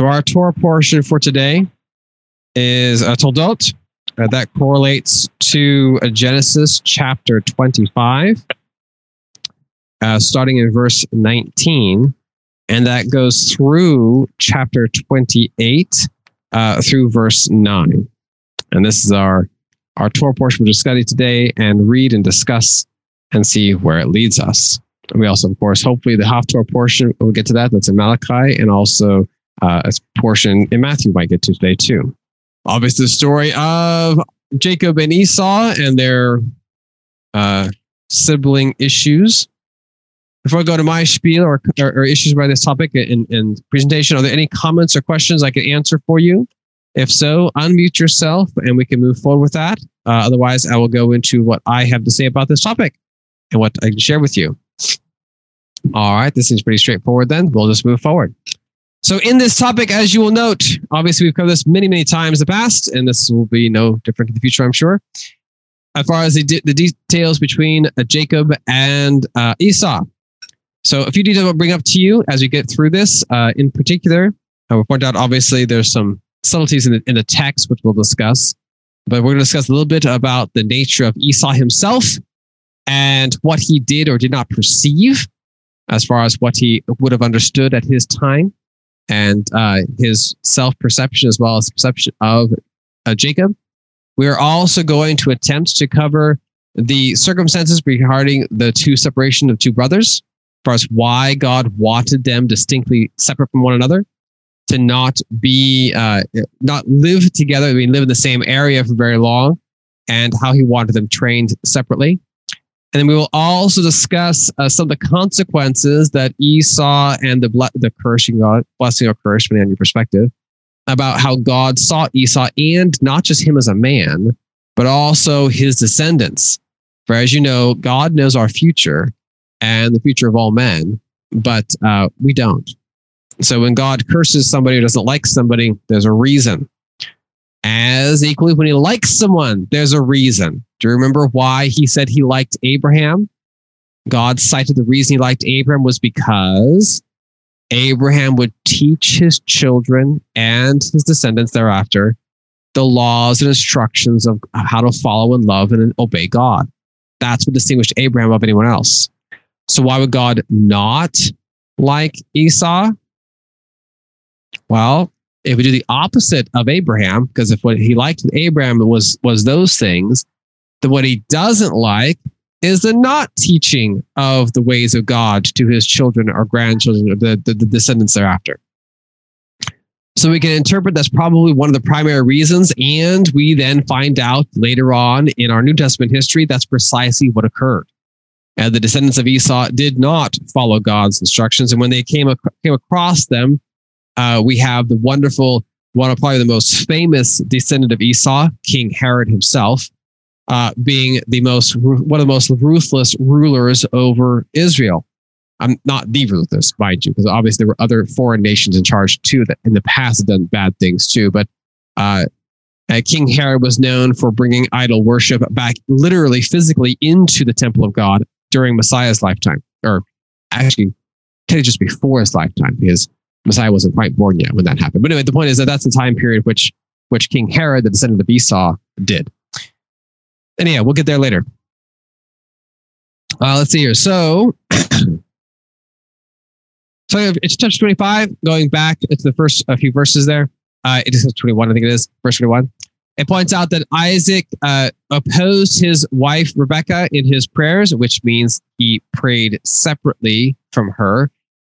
So our Torah portion for today is a Toldot uh, that correlates to uh, Genesis chapter 25, uh, starting in verse 19, and that goes through chapter 28 uh, through verse 9. And this is our our Torah portion just study today and read and discuss and see where it leads us. We also, of course, hopefully the Haftorah portion, we'll get to that. That's in Malachi and also uh, a portion in Matthew might get to today too. Obviously, the story of Jacob and Esau and their uh, sibling issues. Before I go to my spiel or, or, or issues by this topic in, in presentation, are there any comments or questions I can answer for you? If so, unmute yourself and we can move forward with that. Uh, otherwise, I will go into what I have to say about this topic and what I can share with you. All right, this seems pretty straightforward then. We'll just move forward. So, in this topic, as you will note, obviously we've covered this many, many times in the past, and this will be no different in the future, I'm sure. As far as the, de- the details between uh, Jacob and uh, Esau. So, a few details I'll bring up to you as we get through this. Uh, in particular, I will point out obviously there's some subtleties in the, in the text, which we'll discuss, but we're going to discuss a little bit about the nature of Esau himself and what he did or did not perceive as far as what he would have understood at his time and uh, his self perception as well as perception of uh, Jacob. We are also going to attempt to cover the circumstances regarding the two separation of two brothers, as far as why God wanted them distinctly separate from one another, to not be uh, not live together, I mean live in the same area for very long, and how He wanted them trained separately. And then we will also discuss uh, some of the consequences that Esau and the ble- the cursing God, blessing or curse, depending on your perspective, about how God saw Esau and not just him as a man, but also his descendants. For as you know, God knows our future and the future of all men, but uh, we don't. So when God curses somebody who doesn't like somebody, there's a reason. As equally, when he likes someone, there's a reason. Do you remember why he said he liked Abraham? God cited the reason he liked Abraham was because Abraham would teach his children and his descendants thereafter the laws and instructions of how to follow and love and obey God. That's what distinguished Abraham of anyone else. So why would God not like Esau? Well, if we do the opposite of Abraham, because if what he liked with Abraham was was those things, then what he doesn't like is the not teaching of the ways of God to his children or grandchildren or the, the, the descendants thereafter. So we can interpret that's probably one of the primary reasons. And we then find out later on in our New Testament history that's precisely what occurred. And the descendants of Esau did not follow God's instructions. And when they came, ac- came across them, uh, we have the wonderful, one of probably the most famous descendant of Esau, King Herod himself, uh, being the most one of the most ruthless rulers over Israel. I'm not the ruthless, mind you, because obviously there were other foreign nations in charge too that in the past had done bad things too. But uh, uh, King Herod was known for bringing idol worship back, literally, physically, into the temple of God during Messiah's lifetime, or actually, kind of just before his lifetime, because Messiah wasn't quite born yet when that happened. But anyway, the point is that that's the time period which which King Herod, the descendant of Esau, did. Yeah, we'll get there later. Uh, let's see here. So, so it's chapter 25, going back to the first a few verses there. Uh, it is 21, I think it is, verse 21. It points out that Isaac uh, opposed his wife Rebecca in his prayers, which means he prayed separately from her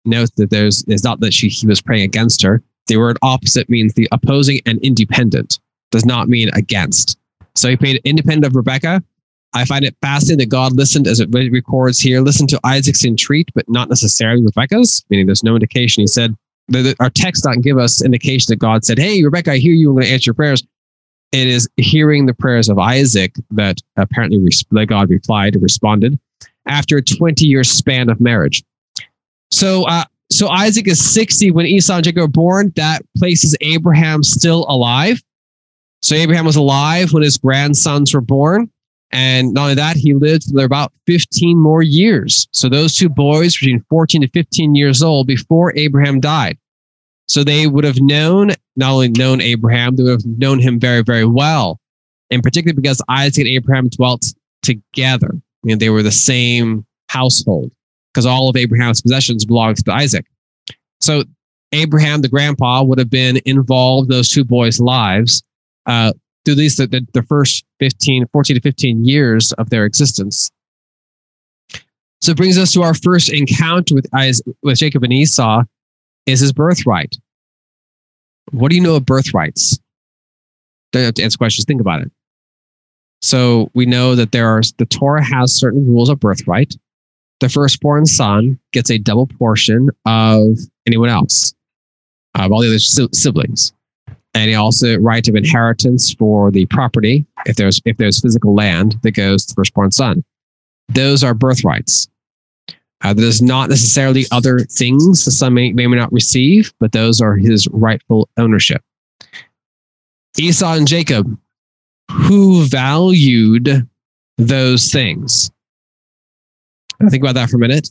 note that there's it's not that she he was praying against her. The word opposite means the opposing and independent. Does not mean against. So he prayed independent of Rebecca, I find it fascinating that God listened, as it records here, listened to Isaac's entreat, but not necessarily Rebecca's, meaning there's no indication. He said, our text doesn't give us indication that God said, Hey, Rebecca, I hear you. I'm going to answer your prayers. It is hearing the prayers of Isaac that apparently God replied responded after a 20 year span of marriage. So, uh, so Isaac is 60 when Esau and Jacob are born. That places Abraham still alive. So Abraham was alive when his grandsons were born. And not only that, he lived for about 15 more years. So those two boys between 14 to 15 years old before Abraham died. So they would have known, not only known Abraham, they would have known him very, very well. And particularly because Isaac and Abraham dwelt together. I mean, they were the same household because all of Abraham's possessions belonged to Isaac. So Abraham, the grandpa, would have been involved those two boys' lives uh, through least the, the, the first 15, 14 to 15 years of their existence. So it brings us to our first encounter with, with Jacob and Esau is his birthright. What do you know of birthrights? Don't have to answer questions. Think about it. So we know that there are the Torah has certain rules of birthright. The firstborn son gets a double portion of anyone else, of all the other siblings and he also right of inheritance for the property if there's if there's physical land that goes to the firstborn son. Those are birthrights. Uh, there's not necessarily other things the son may, may may not receive, but those are his rightful ownership. Esau and Jacob, who valued those things? Think about that for a minute.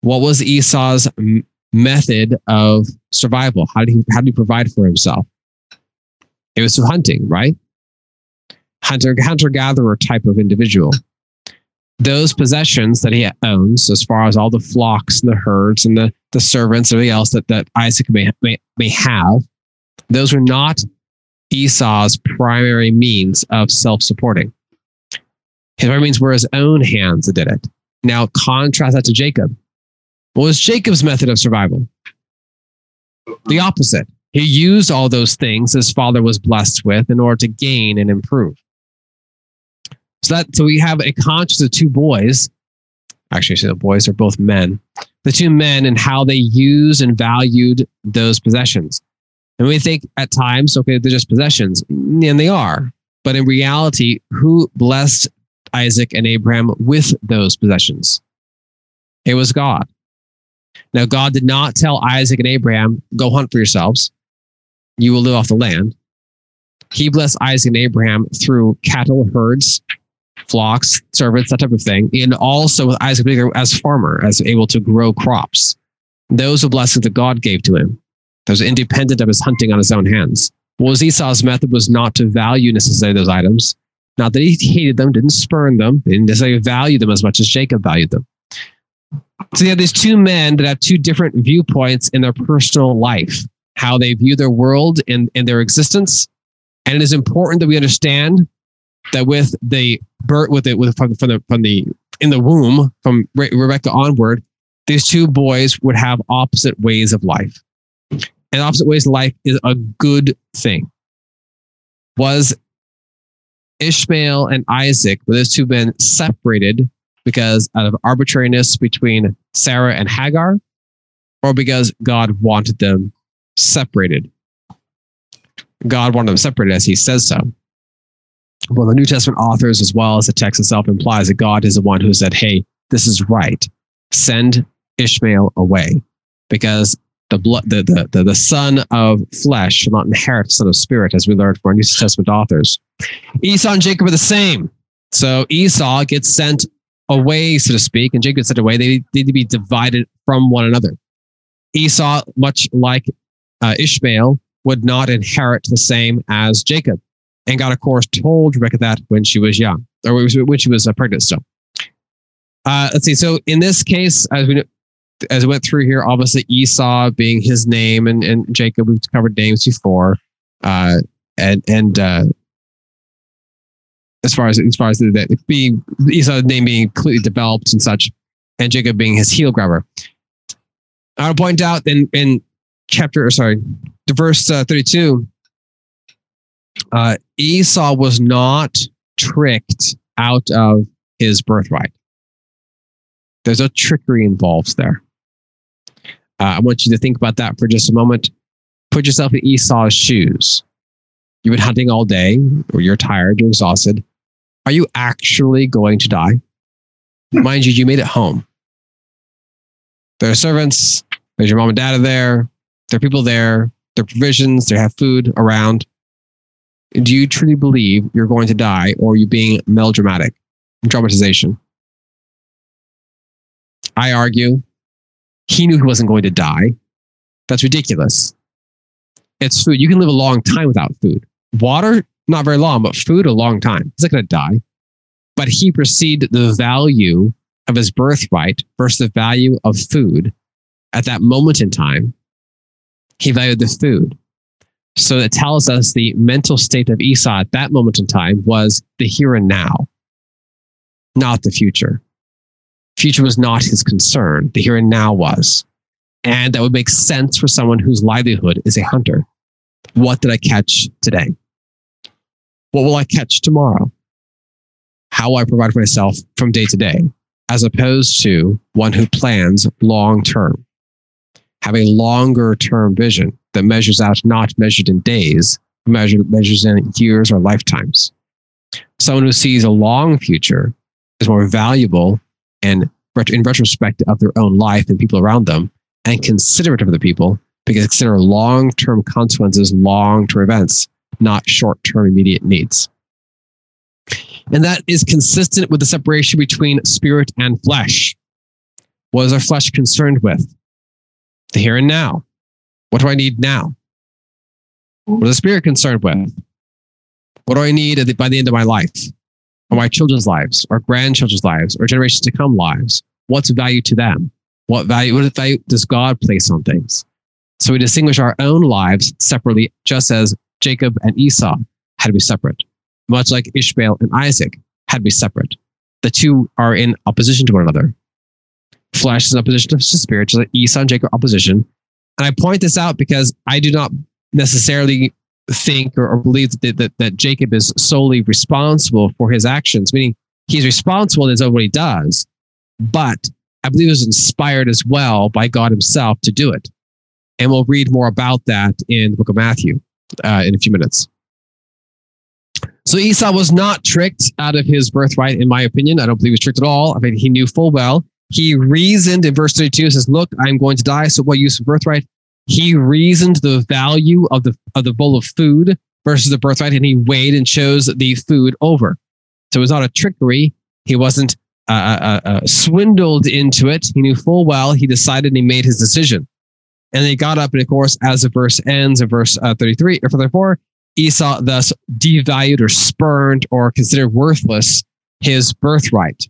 What was Esau's method of survival. How did he how did he provide for himself? It was through hunting, right? Hunter hunter gatherer type of individual. Those possessions that he owns, as far as all the flocks and the herds and the, the servants, everything else that, that Isaac may, may, may have, those were not Esau's primary means of self supporting. His primary means were his own hands that did it. Now contrast that to Jacob. What was Jacob's method of survival? The opposite. He used all those things his father was blessed with in order to gain and improve. So that so we have a conscious of two boys. Actually, the boys are both men. The two men and how they used and valued those possessions. And we think at times, okay, they're just possessions, and they are. But in reality, who blessed Isaac and Abraham with those possessions? It was God. Now, God did not tell Isaac and Abraham, go hunt for yourselves. You will live off the land. He blessed Isaac and Abraham through cattle, herds, flocks, servants, that type of thing. And also with Isaac as farmer, as able to grow crops. Those are blessings that God gave to him. Those independent of his hunting on his own hands. Was Esau's method was not to value necessarily those items. Not that he hated them, didn't spurn them, didn't necessarily value them as much as Jacob valued them. So you have these two men that have two different viewpoints in their personal life, how they view their world and, and their existence. And it is important that we understand that with the birth, with it, with from, from the from the in the womb from Re- Rebecca onward, these two boys would have opposite ways of life, and opposite ways of life is a good thing. Was Ishmael and Isaac, were those two men separated because out of arbitrariness between Sarah and Hagar, or because God wanted them separated. God wanted them separated as he says so. Well, the New Testament authors, as well as the text itself, implies that God is the one who said, Hey, this is right. Send Ishmael away. Because the blood the, the, the, the son of flesh shall not inherit the son of spirit, as we learned from our New Testament authors. Esau and Jacob are the same. So Esau gets sent away, so to speak, and Jacob said away, they need to be divided from one another. Esau, much like uh, Ishmael, would not inherit the same as Jacob. And God, of course, told Rebecca that when she was young, or when she was uh, pregnant still. Uh, let's see. So in this case, as we as we went through here, obviously Esau being his name, and, and Jacob, we've covered names before, uh, and and uh, as far as as far as the being Esau's name being completely developed and such, and Jacob being his heel grabber. I will point out in in chapter or sorry, verse uh, thirty two. Uh, Esau was not tricked out of his birthright. There's a trickery involved there. Uh, I want you to think about that for just a moment. Put yourself in Esau's shoes. You've been hunting all day, or you're tired, you're exhausted. Are you actually going to die? Mind you, you made it home. There are servants, there's your mom and dad are there, there are people there, there are provisions, they have food around. Do you truly believe you're going to die, or are you being melodramatic? Dramatization. I argue he knew he wasn't going to die. That's ridiculous. It's food. You can live a long time without food. Water, not very long, but food, a long time. He's not going to die. But he perceived the value of his birthright versus the value of food at that moment in time. He valued the food. So it tells us the mental state of Esau at that moment in time was the here and now, not the future. Future was not his concern. The here and now was. And that would make sense for someone whose livelihood is a hunter. What did I catch today? What will I catch tomorrow? How will I provide for myself from day to day, as opposed to one who plans long term. Have a longer term vision that measures out not measured in days, measured, measures in years or lifetimes. Someone who sees a long future is more valuable and in retrospect of their own life and people around them and considerate of the people because consider long term consequences, long term events, not short term immediate needs. And that is consistent with the separation between spirit and flesh. What is our flesh concerned with? The here and now. What do I need now? What is the spirit concerned with? What do I need by the end of my life? Or my children's lives, or grandchildren's lives, or generations to come lives? What's value to them? What value, what value does God place on things? So we distinguish our own lives separately, just as Jacob and Esau had to be separate, much like Ishmael and Isaac had to be separate. The two are in opposition to one another. Flesh is in opposition to spirit, just like Esau and Jacob opposition. And I point this out because I do not necessarily think or, or believe that, that, that Jacob is solely responsible for his actions, meaning he's responsible in what he does, but I believe he was inspired as well by God himself to do it. And we'll read more about that in the book of Matthew uh, in a few minutes. So Esau was not tricked out of his birthright, in my opinion. I don't believe he was tricked at all. I mean, he knew full well. He reasoned in verse 32, says, Look, I'm going to die. So what use of birthright? He reasoned the value of the of the bowl of food versus the birthright, and he weighed and chose the food over. So it was not a trickery. He wasn't uh, uh, uh, swindled into it. He knew full well. He decided and he made his decision. And they got up, and of course, as the verse ends in verse uh, 33 or 34, Esau thus devalued or spurned or considered worthless his birthright,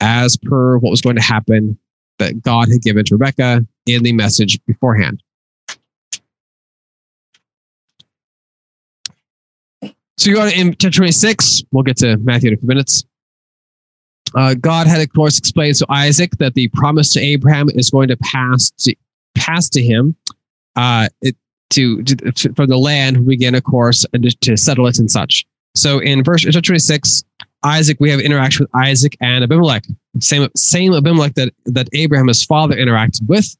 as per what was going to happen that God had given to Rebekah in the message beforehand. So you go to chapter 26. We'll get to Matthew in a few minutes. Uh, God had, of course, explained to Isaac that the promise to Abraham is going to pass to, pass to him uh, it, to, to, from the land begin, of course, to settle it and such. So in verse 26, Isaac, we have interaction with Isaac and Abimelech. Same same Abimelech that, that Abraham, his father, interacted with.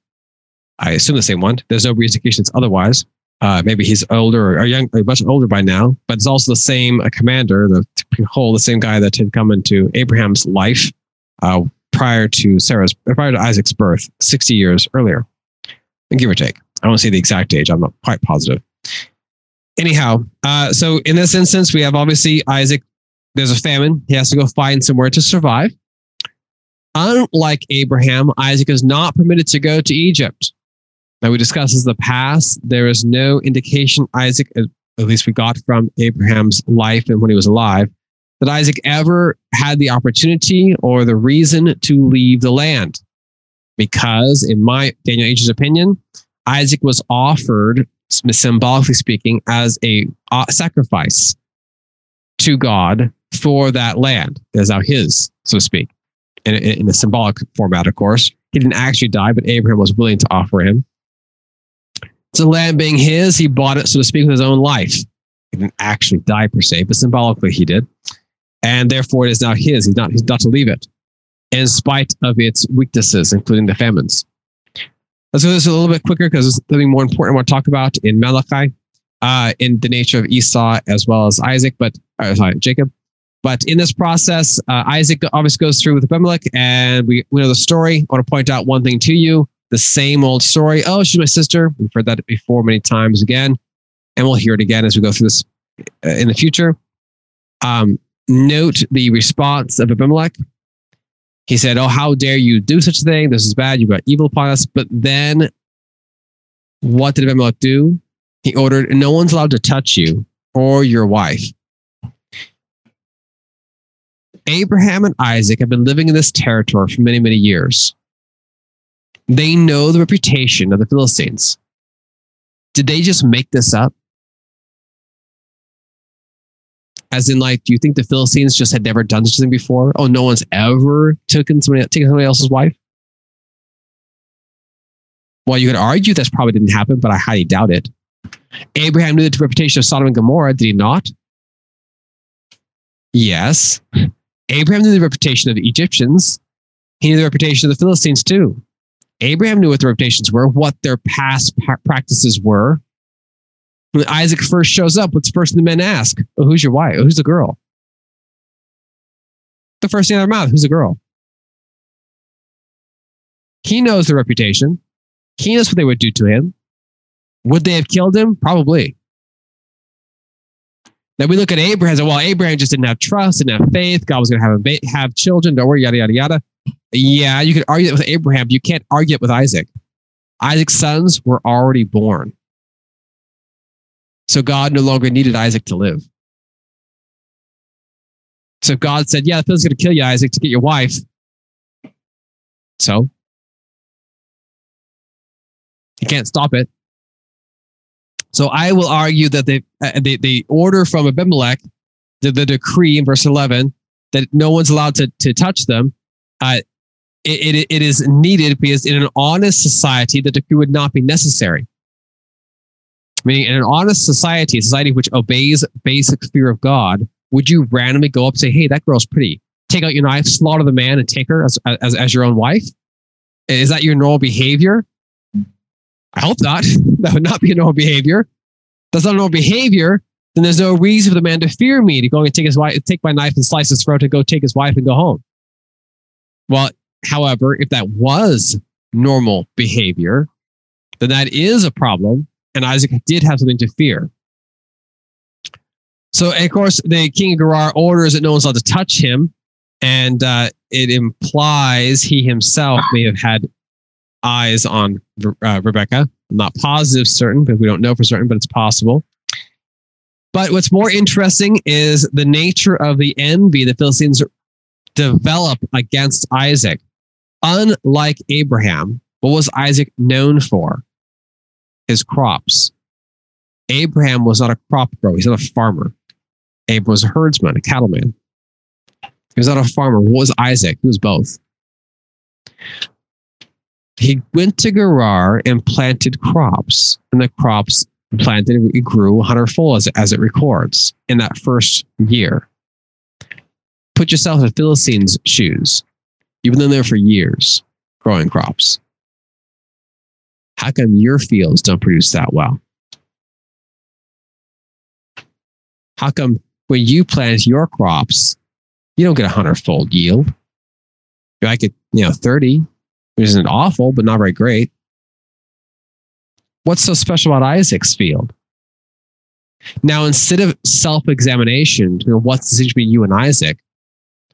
I assume the same one. There's no indications otherwise. Uh, maybe he's older or young, or much older by now, but it's also the same uh, commander, the whole the same guy that had come into Abraham's life uh, prior to Sarah's, prior to Isaac's birth, 60 years earlier, give or take. I don't see the exact age. I'm not quite positive. Anyhow, uh, so in this instance, we have obviously Isaac. There's a famine. He has to go find somewhere to survive. Unlike Abraham, Isaac is not permitted to go to Egypt. Now we discussed this in the past. There is no indication Isaac, at least we got from Abraham's life and when he was alive, that Isaac ever had the opportunity or the reason to leave the land. Because, in my Daniel H's opinion, Isaac was offered, symbolically speaking, as a sacrifice to God for that land. It is now his, so to speak, in, in a symbolic format, of course. He didn't actually die, but Abraham was willing to offer him. So, land being his, he bought it, so to speak, with his own life. He didn't actually die per se, but symbolically he did. and therefore it is now his. He's not, he's not to leave it, in spite of its weaknesses, including the famines. Let's go this a little bit quicker because there's something more important I want to talk about in Malachi, uh, in the nature of Esau as well as Isaac, but uh, sorry, Jacob. But in this process, uh, Isaac obviously goes through with Abimelech, and we, we know the story. I want to point out one thing to you the same old story. Oh, she's my sister. We've heard that before many times again, and we'll hear it again as we go through this uh, in the future. Um, note the response of Abimelech. He said, Oh, how dare you do such a thing? This is bad. You've got evil upon us. But then what did Abimelech do? He ordered, No one's allowed to touch you or your wife. Abraham and Isaac have been living in this territory for many, many years. They know the reputation of the Philistines. Did they just make this up? As in, like, do you think the Philistines just had never done such a thing before? Oh, no one's ever taken somebody, taken somebody else's wife? Well, you could argue that probably didn't happen, but I highly doubt it. Abraham knew the reputation of Sodom and Gomorrah, did he not? Yes. Abraham knew the reputation of the Egyptians. He knew the reputation of the Philistines too. Abraham knew what their reputations were, what their past practices were. When Isaac first shows up, what's the first thing the men ask? Oh, who's your wife? Oh, who's the girl? The first thing out of their mouth, who's the girl? He knows the reputation. He knows what they would do to him. Would they have killed him? Probably. Then we look at Abraham and say, well, Abraham just didn't have trust, didn't have faith. God was going to have him have children. Don't worry, yada, yada, yada. Yeah, you could argue that with Abraham, you can't argue it with Isaac. Isaac's sons were already born. So God no longer needed Isaac to live. So God said, Yeah, Philistines going to kill you, Isaac, to get your wife. So you can't stop it. So I will argue that the, uh, the, the order from Abimelech, the, the decree in verse 11, that no one's allowed to, to touch them, uh, it, it, it is needed because in an honest society, the decree would not be necessary. Meaning, in an honest society, a society which obeys basic fear of God, would you randomly go up and say, hey, that girl's pretty? Take out your knife, slaughter the man, and take her as, as, as your own wife? Is that your normal behavior? I hope not. that would not be a normal behavior. That's not a normal behavior. Then there's no reason for the man to fear me to go and take his wife, take my knife and slice his throat and go take his wife and go home. Well, however, if that was normal behavior, then that is a problem. And Isaac did have something to fear. So, of course, the king of Gerar orders that no one's allowed to touch him. And uh, it implies he himself may have had eyes on uh, Rebecca. I'm not positive certain, but we don't know for certain, but it's possible. But what's more interesting is the nature of the envy the Philistines develop against Isaac. Unlike Abraham, what was Isaac known for? His crops. Abraham was not a crop grower, he's not a farmer. Abraham was a herdsman, a cattleman. He was not a farmer. What was Isaac? He was both he went to Gerar and planted crops, and the crops planted it grew a hundredfold as, as it records in that first year. Put yourself in Philistines' shoes. You've been there for years growing crops. How come your fields don't produce that well? How come when you plant your crops, you don't get a hundredfold yield? You might get, you know, 30, which isn't awful, but not very great. What's so special about Isaac's field? Now, instead of self examination, you know, what's the situation between you and Isaac?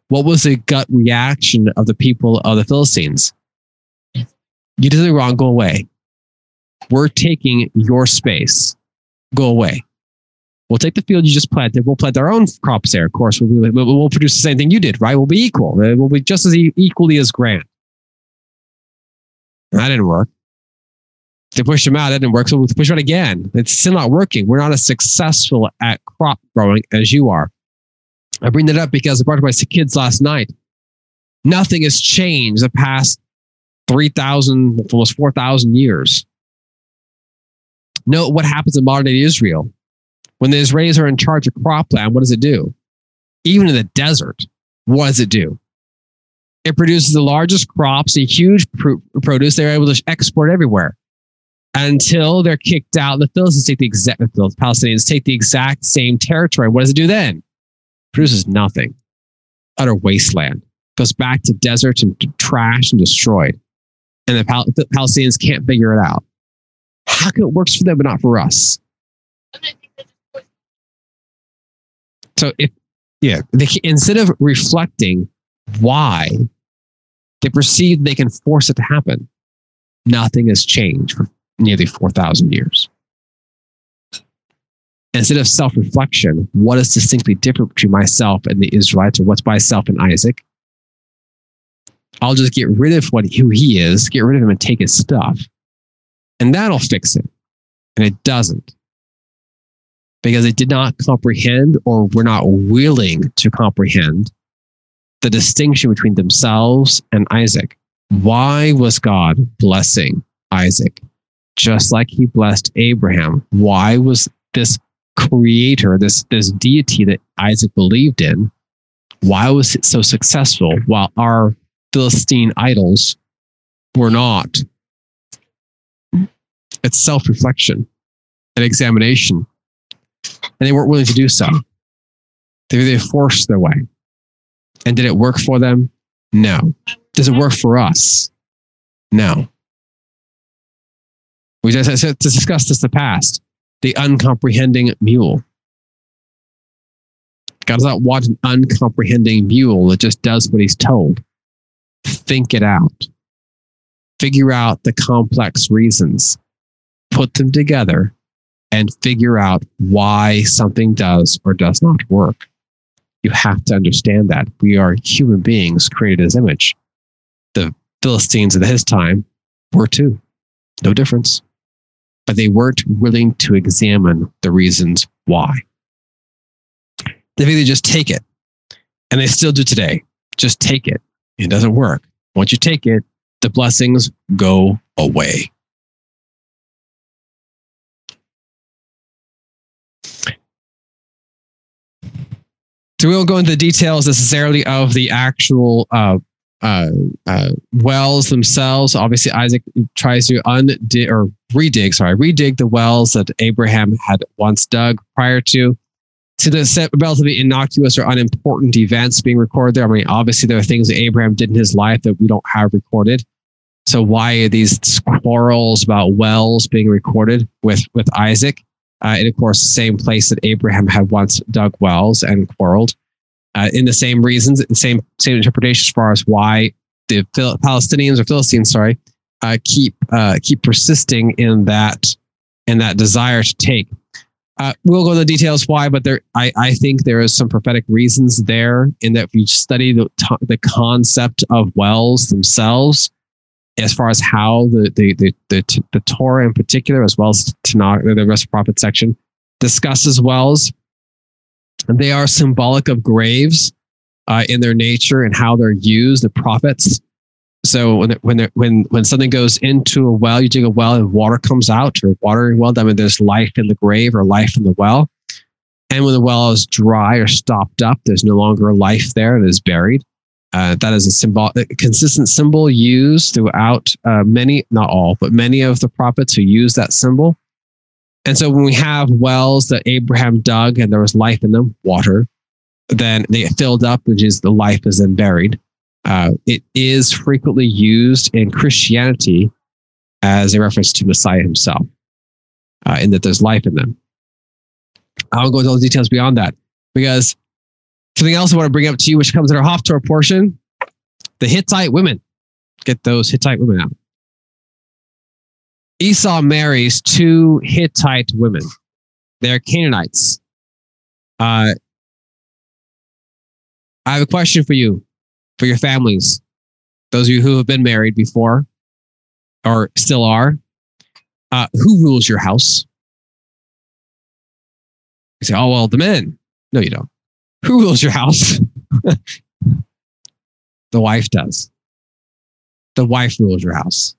What was the gut reaction of the people of the Philistines? You did something wrong, go away. We're taking your space. Go away. We'll take the field you just planted. We'll plant our own crops there. Of course, we'll, we'll, we'll produce the same thing you did, right? We'll be equal. Uh, we'll be just as equally as grand. That didn't work. They pushed him out. That didn't work. So we'll push him out again. It's still not working. We're not as successful at crop growing as you are. I bring that up because I brought to my kids last night. Nothing has changed the past 3,000, almost 4,000 years. Note what happens in modern day Israel. When the Israelis are in charge of cropland, what does it do? even in the desert, what does it do? It produces the largest crops, a huge pr- produce. They're able to export everywhere until they're kicked out. The Philistines take the exact, the Palestinians take the exact same territory. What does it do then? produces nothing. Utter wasteland. Goes back to desert and trash and destroyed. And the, Pal- the Palestinians can't figure it out. How come it works for them but not for us? So if yeah, they, instead of reflecting why they perceive they can force it to happen, nothing has changed for nearly 4,000 years. Instead of self reflection, what is distinctly different between myself and the Israelites, or what's myself and Isaac? I'll just get rid of what who he is, get rid of him, and take his stuff, and that'll fix it. And it doesn't because they did not comprehend or were not willing to comprehend the distinction between themselves and Isaac. Why was God blessing Isaac just like he blessed Abraham? Why was this creator, this, this deity that Isaac believed in, why was it so successful while our Philistine idols were not? It's self reflection and examination and they weren't willing to do so. They, they forced their way. And did it work for them? No. Does it work for us? No. We just discussed this in the past. The uncomprehending mule. God does not want an uncomprehending mule that just does what he's told. Think it out. Figure out the complex reasons. Put them together and figure out why something does or does not work. You have to understand that we are human beings created as image. The Philistines of his time were too. No difference. But they weren't willing to examine the reasons why. They they just take it. And they still do today. Just take it. It doesn't work. Once you take it, the blessings go away. So we won't go into the details necessarily of the actual uh, uh, uh, wells themselves. Obviously, Isaac tries to undig or redig, sorry, redig the wells that Abraham had once dug prior to. To the relatively innocuous or unimportant events being recorded there. I mean, obviously, there are things that Abraham did in his life that we don't have recorded. So why are these quarrels about wells being recorded with with Isaac? Uh, in, of course, the same place that Abraham had once dug wells and quarreled. Uh, in the same reasons, the same same interpretation as far as why the Phil- Palestinians or Philistines, sorry, uh, keep uh, keep persisting in that in that desire to take. Uh, we'll go into the details why, but there, I, I think there is some prophetic reasons there in that if you study the, the concept of wells themselves, as far as how the the the the, the Torah in particular, as well as Tanakh, the rest of the prophet section, discusses wells. They are symbolic of graves uh, in their nature and how they're used. The prophets. So when when when when something goes into a well, you dig a well and water comes out, or watering well. I mean, there's life in the grave or life in the well. And when the well is dry or stopped up, there's no longer life there; it is buried. Uh, that is a symbol, a consistent symbol used throughout uh, many, not all, but many of the prophets who use that symbol. And so when we have wells that Abraham dug and there was life in them, water, then they filled up, which is the life is then buried. Uh, it is frequently used in Christianity as a reference to Messiah himself, uh, in that there's life in them. I won't go into all the details beyond that because Something else I want to bring up to you, which comes in our Haftorah portion the Hittite women. Get those Hittite women out. Esau marries two Hittite women. They're Canaanites. Uh, I have a question for you, for your families, those of you who have been married before or still are. Uh, who rules your house? You say, oh, well, the men. No, you don't. Who rules your house? the wife does. The wife rules your house.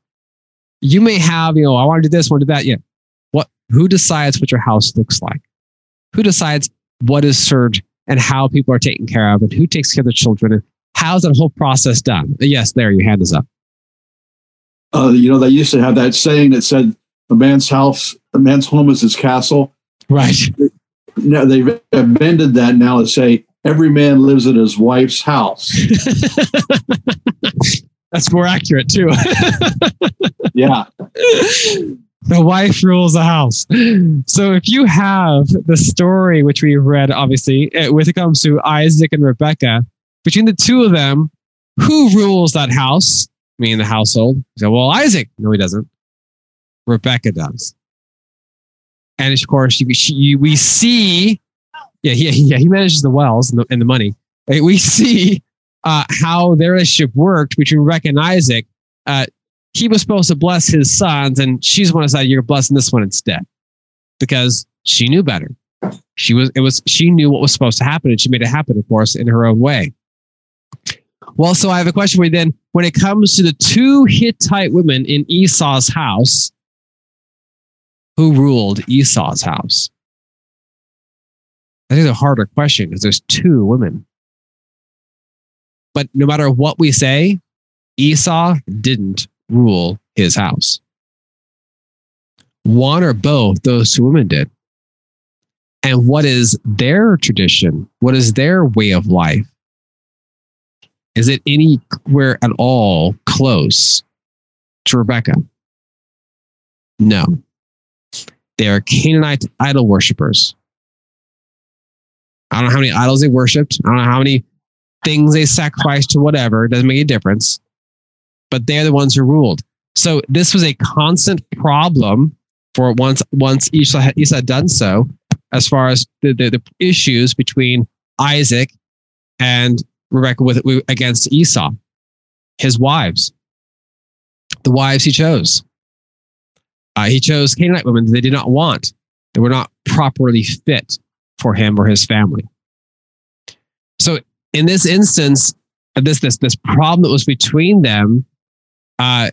You may have, you know, I want to do this, I want to do that. Yeah. What who decides what your house looks like? Who decides what is served and how people are taken care of and who takes care of the children and how's that whole process done. Yes, there, your hand is up. Uh, you know, they used to have that saying that said, "A man's house, a man's home is his castle." Right. Now they've amended that now to say every man lives in his wife's house. That's more accurate too. yeah. The wife rules the house. So if you have the story which we've read, obviously, eh, with it comes to Isaac and Rebecca, between the two of them, who rules that house? Meaning the household. So, well, Isaac. No, he doesn't. Rebecca does. And of course, you, she, we see, yeah, yeah, yeah, he manages the wells and the, and the money. We see uh, how their relationship worked between Rebecca and Isaac. Uh, he was supposed to bless his sons, and she's one decided you're blessing this one instead because she knew better. She was it was she knew what was supposed to happen, and she made it happen, of course, in her own way. Well, so I have a question for you then. When it comes to the two Hittite women in Esau's house, who ruled Esau's house? I think it's a harder question because there's two women. But no matter what we say, Esau didn't rule his house. One or both, those two women did. And what is their tradition? What is their way of life? Is it anywhere at all close to Rebecca? No. They are Canaanite idol worshippers. I don't know how many idols they worshipped. I don't know how many things they sacrificed to whatever. It doesn't make a difference but they're the ones who ruled. So this was a constant problem for once once Esau had, Esau had done so, as far as the, the, the issues between Isaac and Rebecca with, with against Esau, his wives, the wives he chose. Uh, he chose Canaanite women that they did not want; they were not properly fit for him or his family. So in this instance, this this this problem that was between them uh,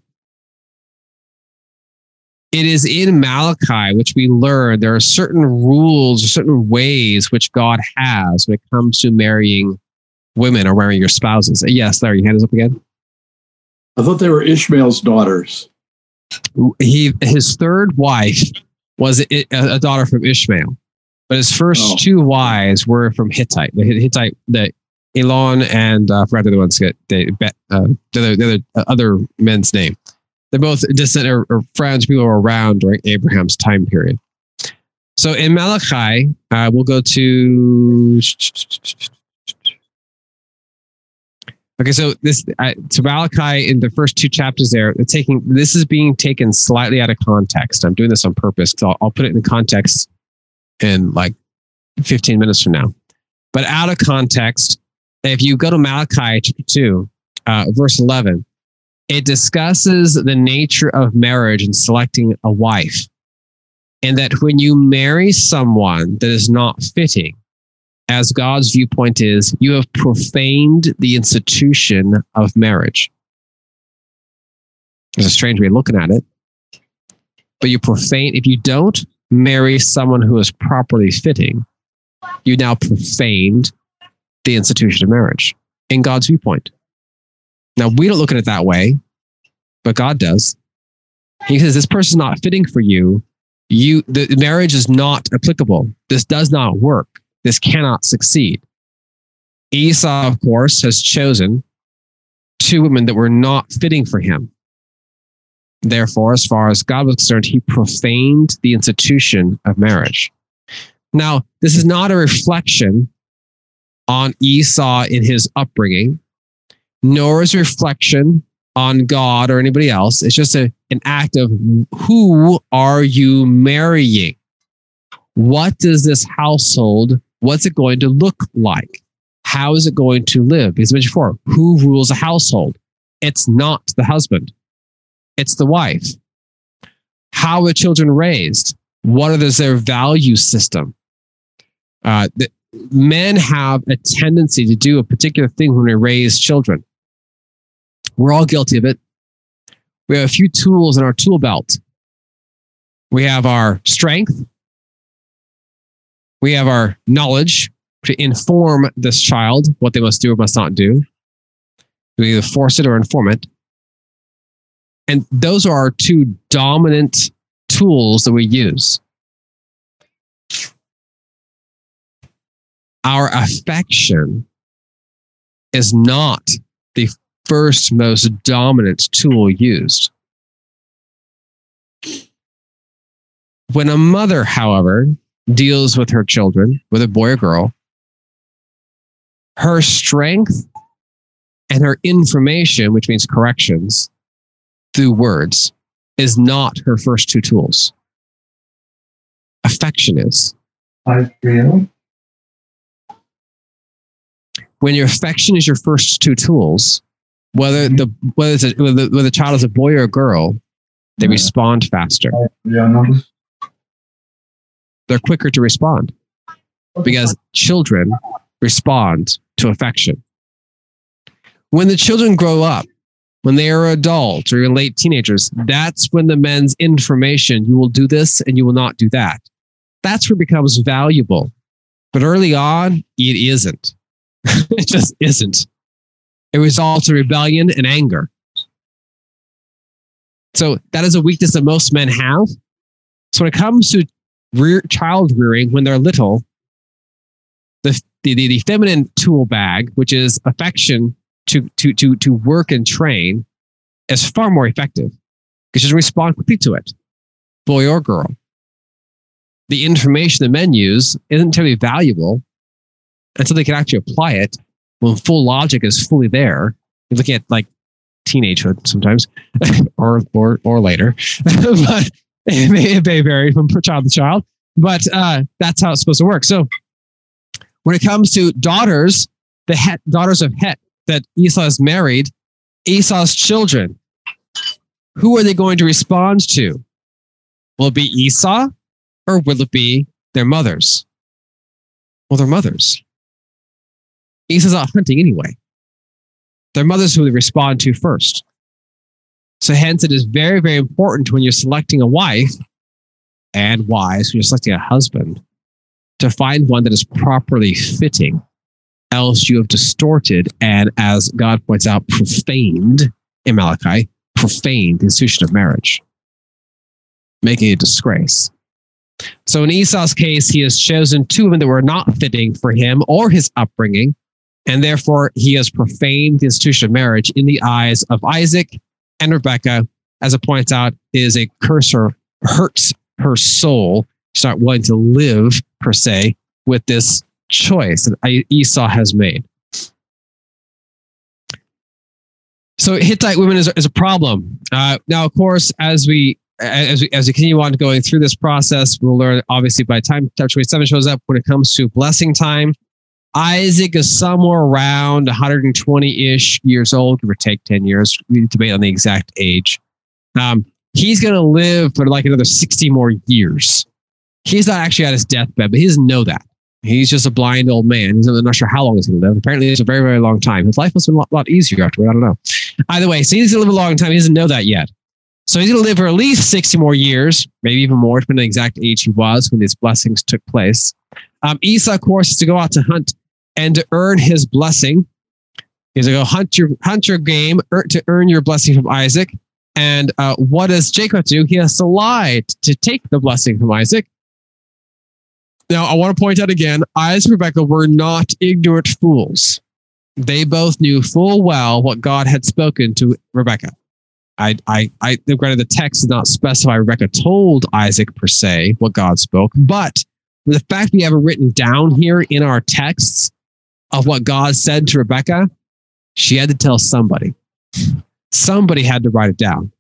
it is in Malachi, which we learn there are certain rules or certain ways which God has when it comes to marrying women or marrying your spouses. Yes, there, your hand is up again. I thought they were Ishmael's daughters. He his third wife was a, a daughter from Ishmael, but his first oh. two wives were from Hittite. The Hittite, the Elon and uh, I forgot the other one's get they uh, the other, the other uh, other men's name. They're both distant or, or friends, people around during Abraham's time period. So in Malachi, uh, we'll go to. Okay, so this uh, to Malachi in the first two chapters there, taking this is being taken slightly out of context. I'm doing this on purpose because I'll, I'll put it in context in like 15 minutes from now. But out of context, if you go to Malachi chapter 2, uh, verse 11, it discusses the nature of marriage and selecting a wife. And that when you marry someone that is not fitting, as God's viewpoint is, you have profaned the institution of marriage. It's a strange way of looking at it. But you profane, if you don't marry someone who is properly fitting, you now profaned the institution of marriage in God's viewpoint. Now, we don't look at it that way, but God does. He says, This person is not fitting for you. You the marriage is not applicable. This does not work. This cannot succeed. Esau, of course, has chosen two women that were not fitting for him. Therefore, as far as God was concerned, he profaned the institution of marriage. Now, this is not a reflection on Esau in his upbringing, nor is reflection on God or anybody else. It's just a, an act of who are you marrying? What does this household, what's it going to look like? How is it going to live? Because mentioned before, who rules a household? It's not the husband. It's the wife. How are children raised? What is their value system? Uh, the, men have a tendency to do a particular thing when they raise children. We're all guilty of it. We have a few tools in our tool belt. We have our strength. We have our knowledge, to inform this child what they must do or must not do. We either force it or inform it. And those are our two dominant tools that we use. Our affection is not the first most dominant tool used. When a mother, however, deals with her children, whether boy or girl, her strength and her information, which means corrections through words, is not her first two tools. Affection is. I feel. When your affection is your first two tools, whether the whether, a, whether, the, whether the child is a boy or a girl, they Yeah. respond faster. Yeah. They're quicker to respond because children respond to affection. When the children grow up, when they are adults or late teenagers, that's when the men's information, you will do this and you will not do that. That's where becomes valuable. But early on, it isn't. it just isn't. It results in rebellion and anger. So that is a weakness that most men have. So when it comes to rear, child rearing when they're little, the, the, the, feminine tool bag, which is affection to, to, to, to work and train, is far more effective because you respond quickly to it, boy or girl. The information the men use isn't terribly valuable until they can actually apply it when full logic is fully there. You're looking at like teenagehood sometimes or, or, or later, but it may, it may vary from child to child, but uh, that's how it's supposed to work. So when it comes to daughters, the Het, daughters of Het that Esau has married, Esau's children, who are they going to respond to? Will it be Esau or will it be their mothers? Well, their mothers. Esau's out hunting anyway. Their mothers who they respond to first. So hence it is very, very important when you're selecting a wife and wives, when you're selecting a husband, to find one that is properly fitting. Else you have distorted and, as God points out, profaned in Malachi, profaned the institution of marriage, making it a disgrace. So in Esau's case, he has chosen two women that were not fitting for him or his upbringing, and therefore he has profaned the institution of marriage in the eyes of Isaac and Rebecca, as it points out, is a cursor, hurts her soul. She's not willing to live, per se, with this choice that Esau has made. So Hittite women is, is a problem. Uh, now, of course, as we as we as we continue on going through this process, we'll learn obviously by time chapter 27 shows up when it comes to blessing time. Isaac is somewhere around 120 ish years old, give or take 10 years. We debate on the exact age. Um, he's going to live for like another 60 more years. He's not actually at his deathbed, but he doesn't know that. He's just a blind old man. He's not sure how long he's going to live. Apparently, it's a very, very long time. His life must have been a lot, lot easier afterward. I don't know. Either way, so he's going to live a long time. He doesn't know that yet. So he's going to live for at least 60 more years, maybe even more, depending on the exact age he was when these blessings took place. Um, Esau, of course, is to go out to hunt and to earn his blessing. He's to go hunt your hunt your game to earn your blessing from Isaac. And uh, what does Jacob do? He has to lie to take the blessing from Isaac. Now, I want to point out again, Isaac and Rebecca were not ignorant fools. They both knew full well what God had spoken to Rebecca. I, I, I, granted, the text does not specify Rebecca told Isaac per se what God spoke, but the fact we have it written down here in our texts of what God said to Rebecca, she had to tell somebody. Somebody had to write it down.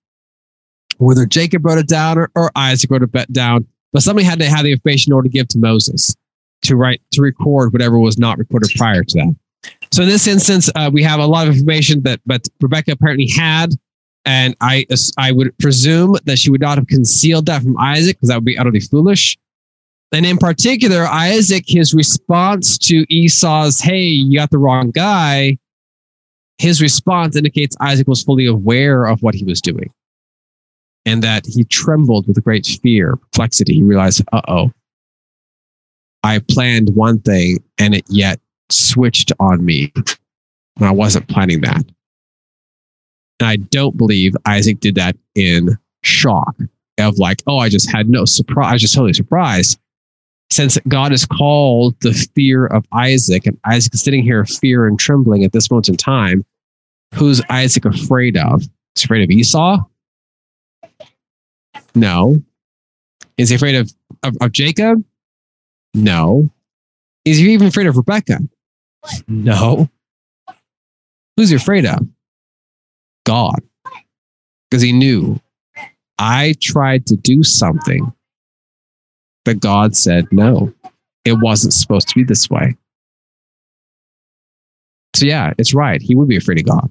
Whether Jacob wrote it down or, or Isaac wrote it down, but somebody had to have the information in order to give to Moses to write to record whatever was not recorded prior to that. So in this instance, uh, we have a lot of information that, but Rebecca apparently had, and I I would presume that she would not have concealed that from Isaac because that would be utterly foolish. And in particular, Isaac, his response to Esau's, "Hey, you got the wrong guy," his response indicates Isaac was fully aware of what he was doing and that he trembled with great fear, perplexity. He realized, uh oh, I planned one thing and it yet switched on me And I wasn't planning that. And I don't believe Isaac did that in shock of like, oh, I just had no surprise. I was just totally surprised. Since God has called the fear of Isaac, and Isaac is sitting here fear and trembling at this moment in time, who's Isaac afraid of? He's afraid of Esau? No. Is he afraid of, of, of Jacob? No. Is he even afraid of Rebecca? No. Who's he afraid of? God. Because he knew I tried to do something, but God said no. It wasn't supposed to be this way. So yeah, it's right. He would be afraid of God.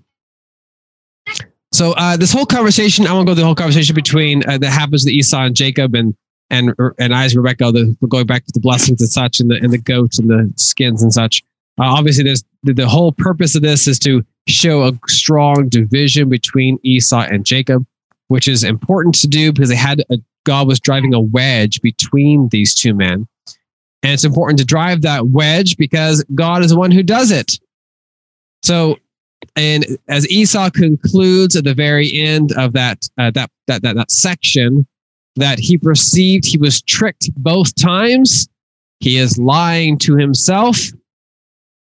So uh, this whole conversation, I won't go the whole conversation between uh, that happens to Esau and Jacob and and and Isaac Rebecca, the, going back to the blessings and such, and the and the goats and the skins and such. Uh, obviously, there's the, the whole purpose of this is to show a strong division between Esau and Jacob, which is important to do because they had a, God was driving a wedge between these two men, and it's important to drive that wedge because God is the one who does it. So, and as Esau concludes at the very end of that uh, that, that that that section, that he perceived he was tricked both times. He is lying to himself.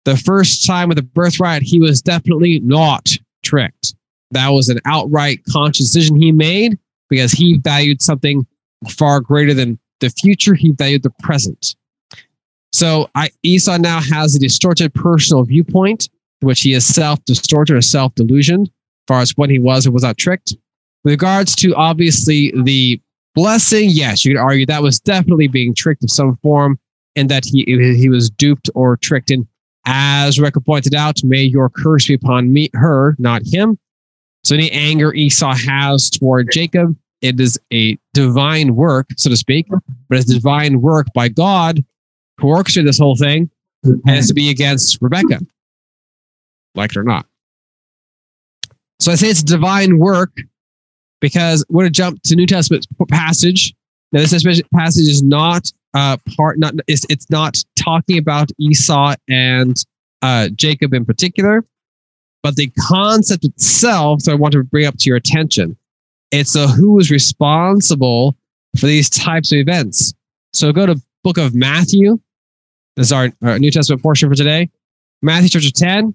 The first time with the birthright, he was definitely not tricked. That was an outright conscious decision he made because he valued something far greater than the future. He valued the present. So I, Esau now has a distorted personal viewpoint, which he is self-distorted or self-delusioned, as far as when he was or was not tricked. With regards to obviously the blessing, yes, you could argue that was definitely being tricked of some form, and that he he was duped or tricked. And as Rebecca pointed out, may your curse be upon me, her, not him. So any anger Esau has toward Jacob, it is a divine work, so to speak, but it's divine work by God who orchestrated this whole thing, it's to be against Rebecca, like it or not. So I say it's divine work because we're going to jump to New Testament passage. Now, this passage is not uh, part, not it's, it's not talking about Esau and uh, Jacob in particular, but the concept itself. So I want to bring up to your attention. It's a who is responsible for these types of events. So go to Book of Matthew. This is our, our New Testament portion for today. Matthew chapter 10,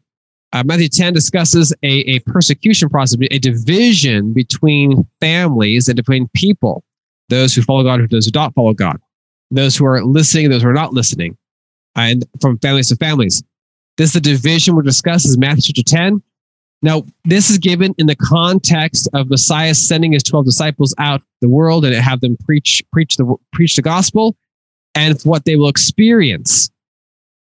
uh, Matthew 10 discusses a, a persecution process, a division between families and between people, those who follow God and those who don't follow God, those who are listening, those who are not listening, and from families to families. This is the division we're discussing is Matthew chapter 10. Now, this is given in the context of Messiah sending his 12 disciples out the world and have them preach, preach the, preach the gospel and what they will experience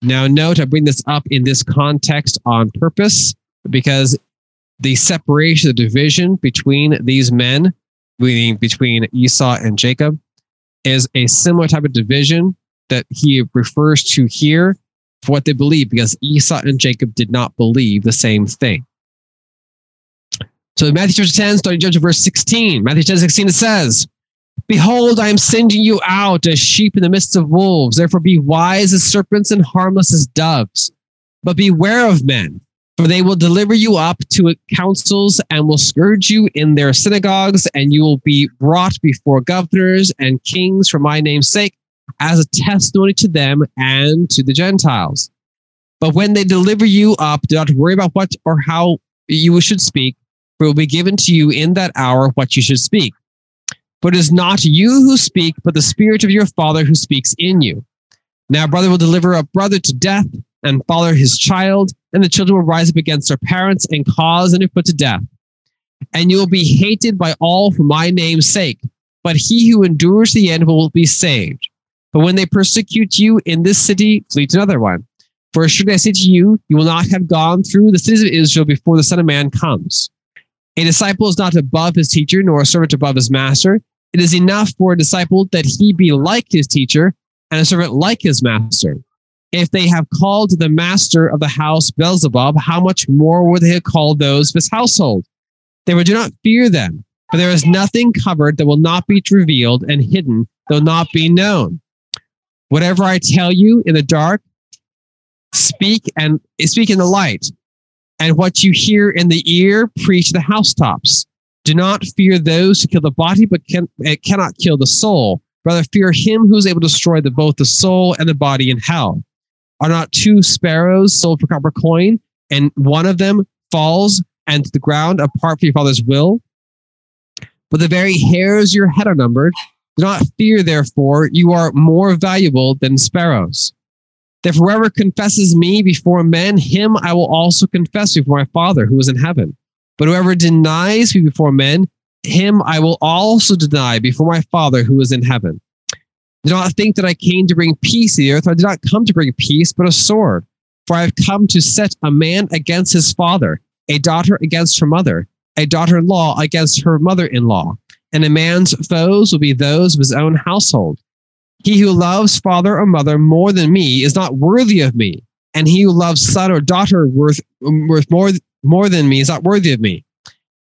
now, note I bring this up in this context on purpose because the separation, the division between these men, meaning between Esau and Jacob, is a similar type of division that he refers to here for what they believe, because Esau and Jacob did not believe the same thing. So Matthew chapter 10, starting judge verse 16. Matthew 10, 16, it says, Behold, I am sending you out as sheep in the midst of wolves. Therefore, be wise as serpents and harmless as doves. But beware of men, for they will deliver you up to councils and will scourge you in their synagogues, and you will be brought before governors and kings for my name's sake, as a testimony to them and to the Gentiles. But when they deliver you up, do not worry about what or how you should speak, for it will be given to you in that hour what you should speak. For it is not you who speak, but the Spirit of your Father who speaks in you. Now, brother will deliver a brother to death, and father his child, and the children will rise up against their parents and cause them to put to death. And you will be hated by all for my name's sake, but he who endures the end will be saved. But when they persecute you in this city, flee to another one. For surely I say to you, you will not have gone through the cities of Israel before the Son of Man comes. A disciple is not above his teacher, nor a servant above his master. It is enough for a disciple that he be like his teacher and a servant like his master. If they have called the master of the house Beelzebub, how much more will they have called those of his household? They will do not fear them, for there is nothing covered that will not be revealed and hidden that will not be known. Whatever I tell you in the dark, speak and speak in the light. And what you hear in the ear, preach the housetops. Do not fear those who kill the body, but can, it cannot kill the soul. Rather, fear him who is able to destroy the, both the soul and the body in hell. Are not two sparrows sold for copper coin, and one of them falls and to the ground apart from your father's will? But the very hairs of your head are numbered. Do not fear, therefore, you are more valuable than sparrows. Therefore, whoever confesses me before men, him I will also confess before my Father who is in heaven. But whoever denies me before men, him I will also deny before my Father who is in heaven. Do not think that I came to bring peace to the earth. I did not come to bring peace, but a sword. For I have come to set a man against his father, a daughter against her mother, a daughter in law against her mother in law. And a man's foes will be those of his own household. He who loves father or mother more than me is not worthy of me. And he who loves son or daughter worth, worth more, more than me is not worthy of me.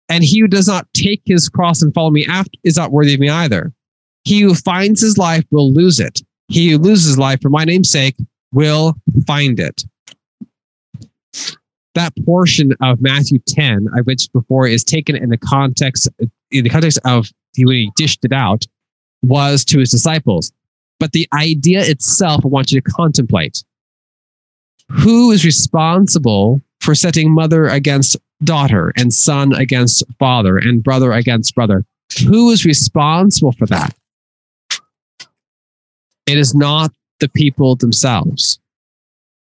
And he who does not take his cross and follow me after is not worthy of me either. He who finds his life will lose it. He who loses life for my name's sake will find it. That portion of Matthew 10 uh, I mentioned before is taken in the context in the context of when he dished it out was to his disciples. But the idea itself, I want you to contemplate. Who is responsible for setting mother against daughter and son against father and brother against brother? Who is responsible for that? It is not the people themselves.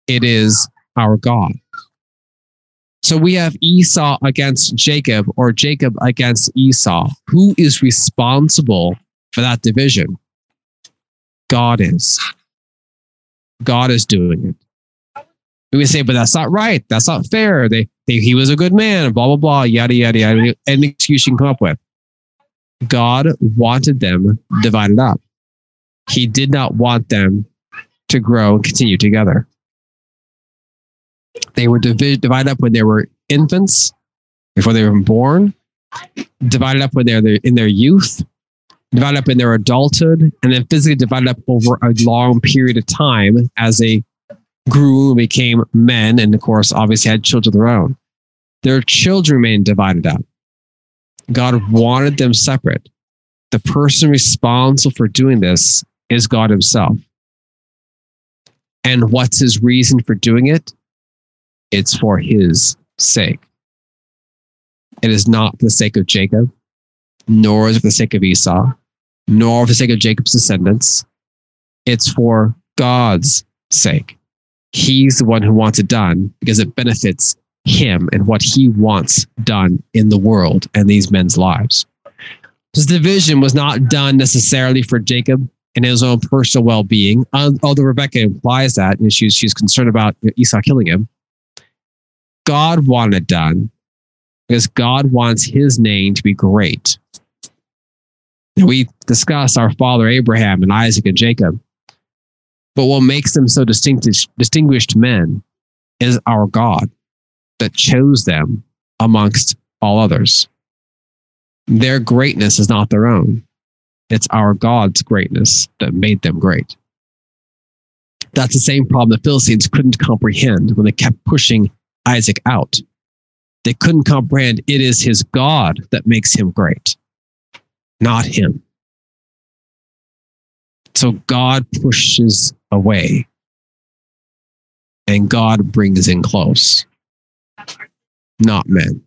It is our God. So we have Esau against Jacob or Jacob against Esau. Who is responsible for that division? God is. God is doing it. We say, but that's not right. That's not fair. They, they, he was a good man, blah, blah, blah, yada, yada, yada. Any excuse you can come up with. God wanted them divided up. He did not want them to grow and continue together. They were divided, divided up when they were infants, before they were born, divided up when they were in their youth, divided up in their adulthood, and then physically divided up over a long period of time as they grew and became men, and of course, obviously had children of their own. Their children remained divided up. God wanted them separate. The person responsible for doing this is God Himself. And what's His reason for doing it? It's for His sake. It is not for the sake of Jacob, nor is it for the sake of Esau, nor for the sake of Jacob's descendants. It's for God's sake. He's the one who wants it done because it benefits him and what he wants done in the world and these men's lives. This division was not done necessarily for Jacob and his own personal well being, although Rebecca implies that and she's, she's concerned about Esau killing him. God wanted it done because God wants his name to be great. And We discuss our father Abraham and Isaac and Jacob. But what makes them so distinguished, distinguished men is our God that chose them amongst all others. Their greatness is not their own. It's our God's greatness that made them great. That's the same problem the Philistines couldn't comprehend when they kept pushing Isaac out. They couldn't comprehend it is his God that makes him great, not him. So God pushes away and God brings in close, not men.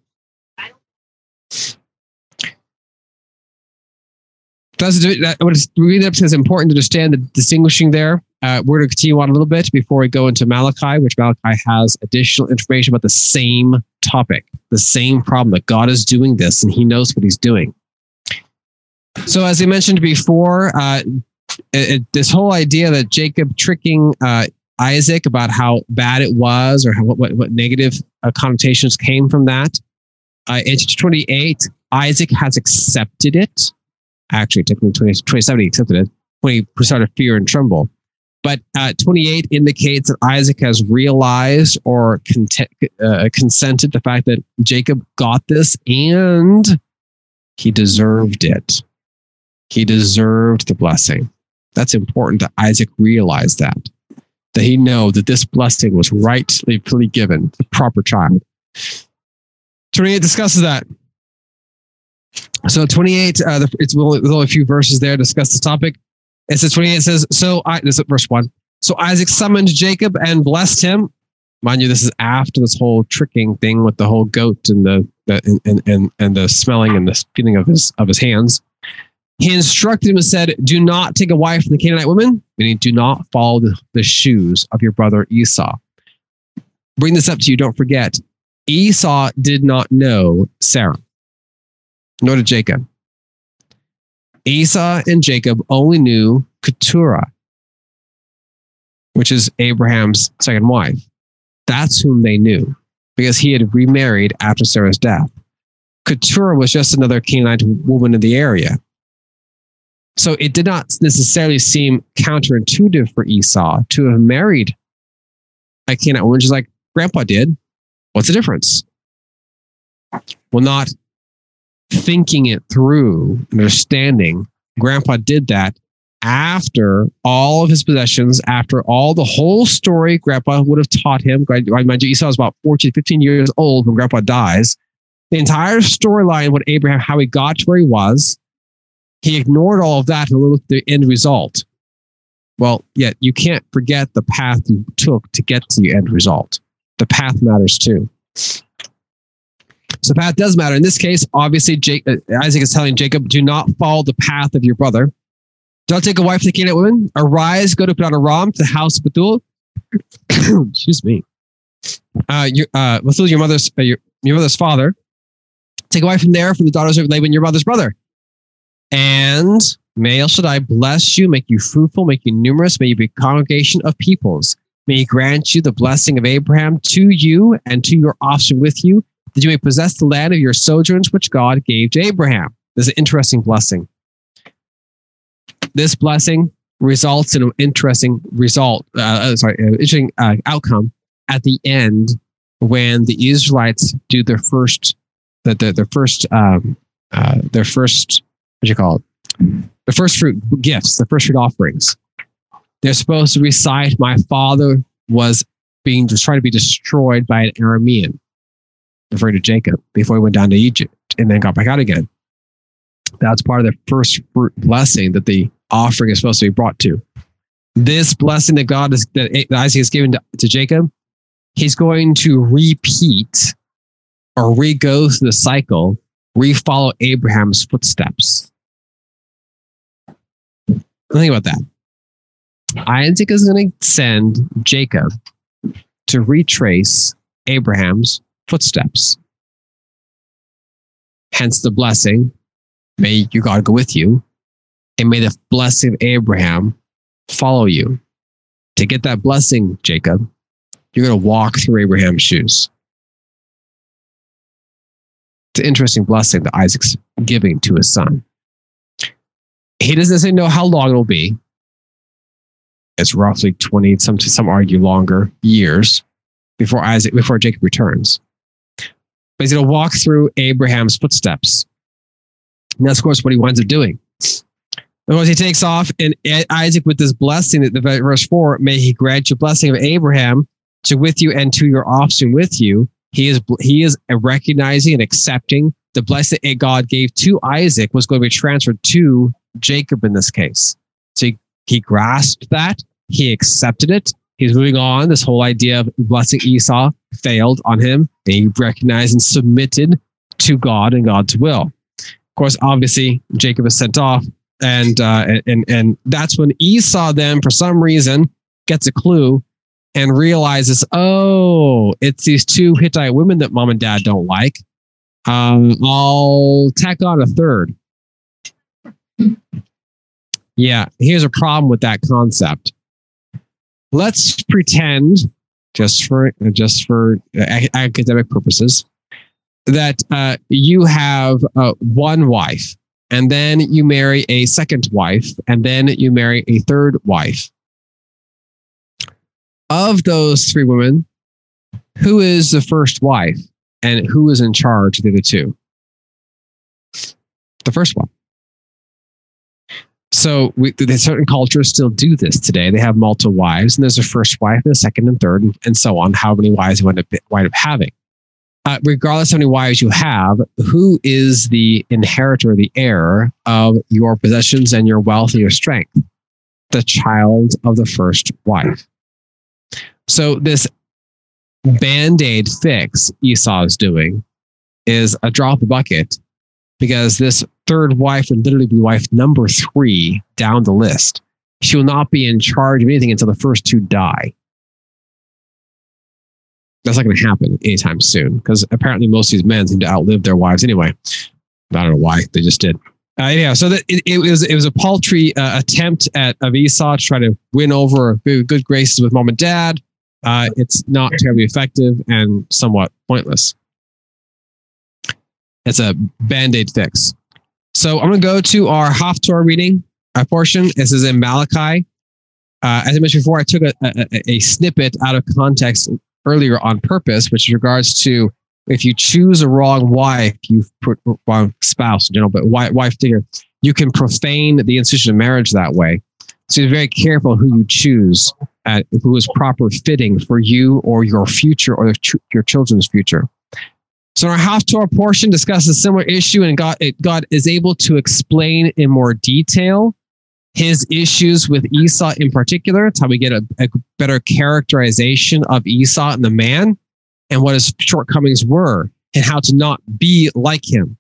That's that, what it's really is important to understand the distinguishing there. Uh, we're going to continue on a little bit before we go into Malachi, which Malachi has additional information about the same topic, the same problem that God is doing this and he knows what he's doing. So, as I mentioned before, uh, it, this whole idea that Jacob tricking uh, Isaac about how bad it was or how, what, what negative uh, connotations came from that. Uh, in 28, Isaac has accepted it. Actually, technically 20, 27, he accepted it when he started fear and tremble. But uh, 28 indicates that Isaac has realized or uh, consented the fact that Jacob got this and he deserved it. He deserved the blessing. That's important that Isaac realize that. That he know that this blessing was rightly given to the proper child. 28 discusses that. So 28, uh, the, it's only, only a few verses there discuss this topic. It says 28 says, so I, this is verse one. So Isaac summoned Jacob and blessed him. Mind you, this is after this whole tricking thing with the whole goat and the, the and, and, and the smelling and the feeling of his of his hands. He instructed him and said, Do not take a wife from the Canaanite woman, meaning do not follow the, the shoes of your brother Esau. Bring this up to you, don't forget. Esau did not know Sarah, nor did Jacob. Esau and Jacob only knew Keturah, which is Abraham's second wife. That's whom they knew because he had remarried after Sarah's death. Keturah was just another Canaanite woman in the area. So it did not necessarily seem counterintuitive for Esau to have married a Canaanite woman, just like grandpa did. What's the difference? Well, not thinking it through, understanding, grandpa did that after all of his possessions, after all the whole story grandpa would have taught him. Mind you, Esau was about 14, 15 years old when grandpa dies. The entire storyline, what Abraham, how he got to where he was, he ignored all of that to look at the end result. Well, yet you can't forget the path you took to get to the end result. The path matters too. So path does matter. In this case, obviously, Jake, uh, Isaac is telling Jacob, do not follow the path of your brother. Don't take a wife of the Canaanite woman. Arise, go to Padan-aram to the house of Bethuel. Excuse me. Uh, your, uh, Bethuel, your mother's, uh, your, your mother's father. Take a wife from there from the daughters of Laban, your mother's brother. And may El Shaddai bless you, make you fruitful, make you numerous, may you be a congregation of peoples. May he grant you the blessing of Abraham to you and to your offspring with you, that you may possess the land of your sojourns which God gave to Abraham. There's an interesting blessing. This blessing results in an interesting result, uh, uh sorry, an interesting uh, outcome at the end when the Israelites do their first, the, the, their first, um, uh, their first, what do you call it? The first fruit gifts, the first fruit offerings. They're supposed to recite, "My father was being just trying to be destroyed by an Aramean." Referring to Jacob, before he went down to Egypt and then got back out again. That's part of the first fruit blessing that the offering is supposed to be brought to. This blessing that God is that Isaac has given to, to Jacob, he's going to repeat or re-go through the cycle, re-follow Abraham's footsteps. Think about that. Isaac is going to send Jacob to retrace Abraham's footsteps. Hence the blessing. May your God go with you, and may the blessing of Abraham follow you. To get that blessing, Jacob, you're going to walk through Abraham's shoes. It's an interesting blessing that Isaac's giving to his son. He doesn't say know how long it'll be. It's roughly 20, some, some argue longer, years before Isaac, before Jacob returns but he's going to walk through Abraham's footsteps. And that's, of course, what he winds up doing. And once he takes off, and Isaac with this blessing, the verse four, may he grant you blessing of Abraham to with you and to your offspring with you. He is he is recognizing and accepting the blessing that God gave to Isaac was going to be transferred to Jacob in this case. So he, he grasped that, he accepted it, he's moving on. This whole idea of blessing Esau failed on him. And he recognized and submitted to God and God's will. Of course, obviously, Jacob is sent off. And, uh, and, and that's when Esau then, for some reason, gets a clue and realizes, oh, it's these two Hittite women that mom and dad don't like. Um, I'll tack on a third. Yeah, here's a problem with that concept let's pretend just for just for academic purposes that uh, you have uh, one wife and then you marry a second wife and then you marry a third wife. Of those three women who is the first wife and who is in charge of the other two? The first one So we, certain cultures still do this today. They have multiple wives, and there's a first wife, and a second, and third, and, and so on. How many wives you wind up, wind up having? Uh, regardless of how many wives you have, who is the inheritor, the heir of your possessions and your wealth and your strength? The child of the first wife. So this band-aid fix Esau is doing is a drop the bucket because this third wife would literally be wife number three down the list. She will not be in charge of anything until the first two die. That's not going to happen anytime soon because apparently most of these men seem to outlive their wives anyway. I don't know why they just did. Uh, yeah, so that it, it, was it was a paltry uh, attempt at of Esau to try to win over good graces with mom and dad. Uh, it's not terribly effective and somewhat pointless. It's a band aid fix. So I'm going to go to our Haftorah reading our portion. This is in Malachi. Uh, as I mentioned before, I took a, a, a, snippet out of context earlier on purpose, which regards to if you choose a wrong wife, you put wrong spouse in general, but wife, wife figure, you can profane the institution of marriage that way. So be very careful who you choose, at, who is proper fitting for you or your future or your children's future. So our Haftorah portion discusses a similar issue, and God, God is able to explain in more detail his issues with Esau in particular. It's how we get a, a better characterization of Esau and the man and what his shortcomings were and how to not be like him.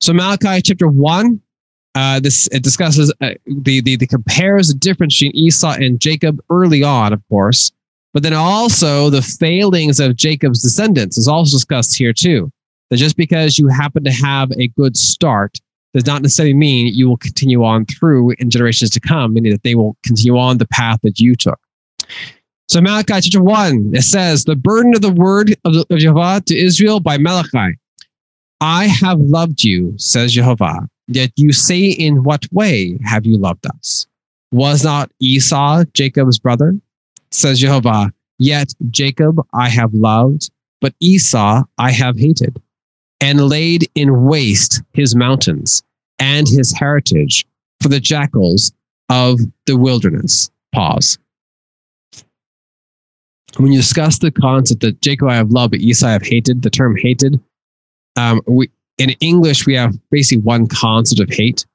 So Malachi chapter one, uh, this it discusses uh, the, the the compares the difference between Esau and Jacob early on, of course, but then also the failings of Jacob's descendants is also discussed here too. That just because you happen to have a good start does not necessarily mean you will continue on through in generations to come, meaning that they will continue on the path that you took. So Malachi chapter 1, it says, The burden of the word of, of Jehovah to Israel by Malachi. I have loved you, says Jehovah. Yet you say, In what way have you loved us? Was not Esau Jacob's brother? Says Jehovah, Yet Jacob I have loved, but Esau I have hated, and laid in waste his mountains and his heritage for the jackals of the wilderness. Pause. When you discuss the concept that Jacob I have loved, but Esau I have hated, the term hated, um, we, in English, we have basically one concept of hate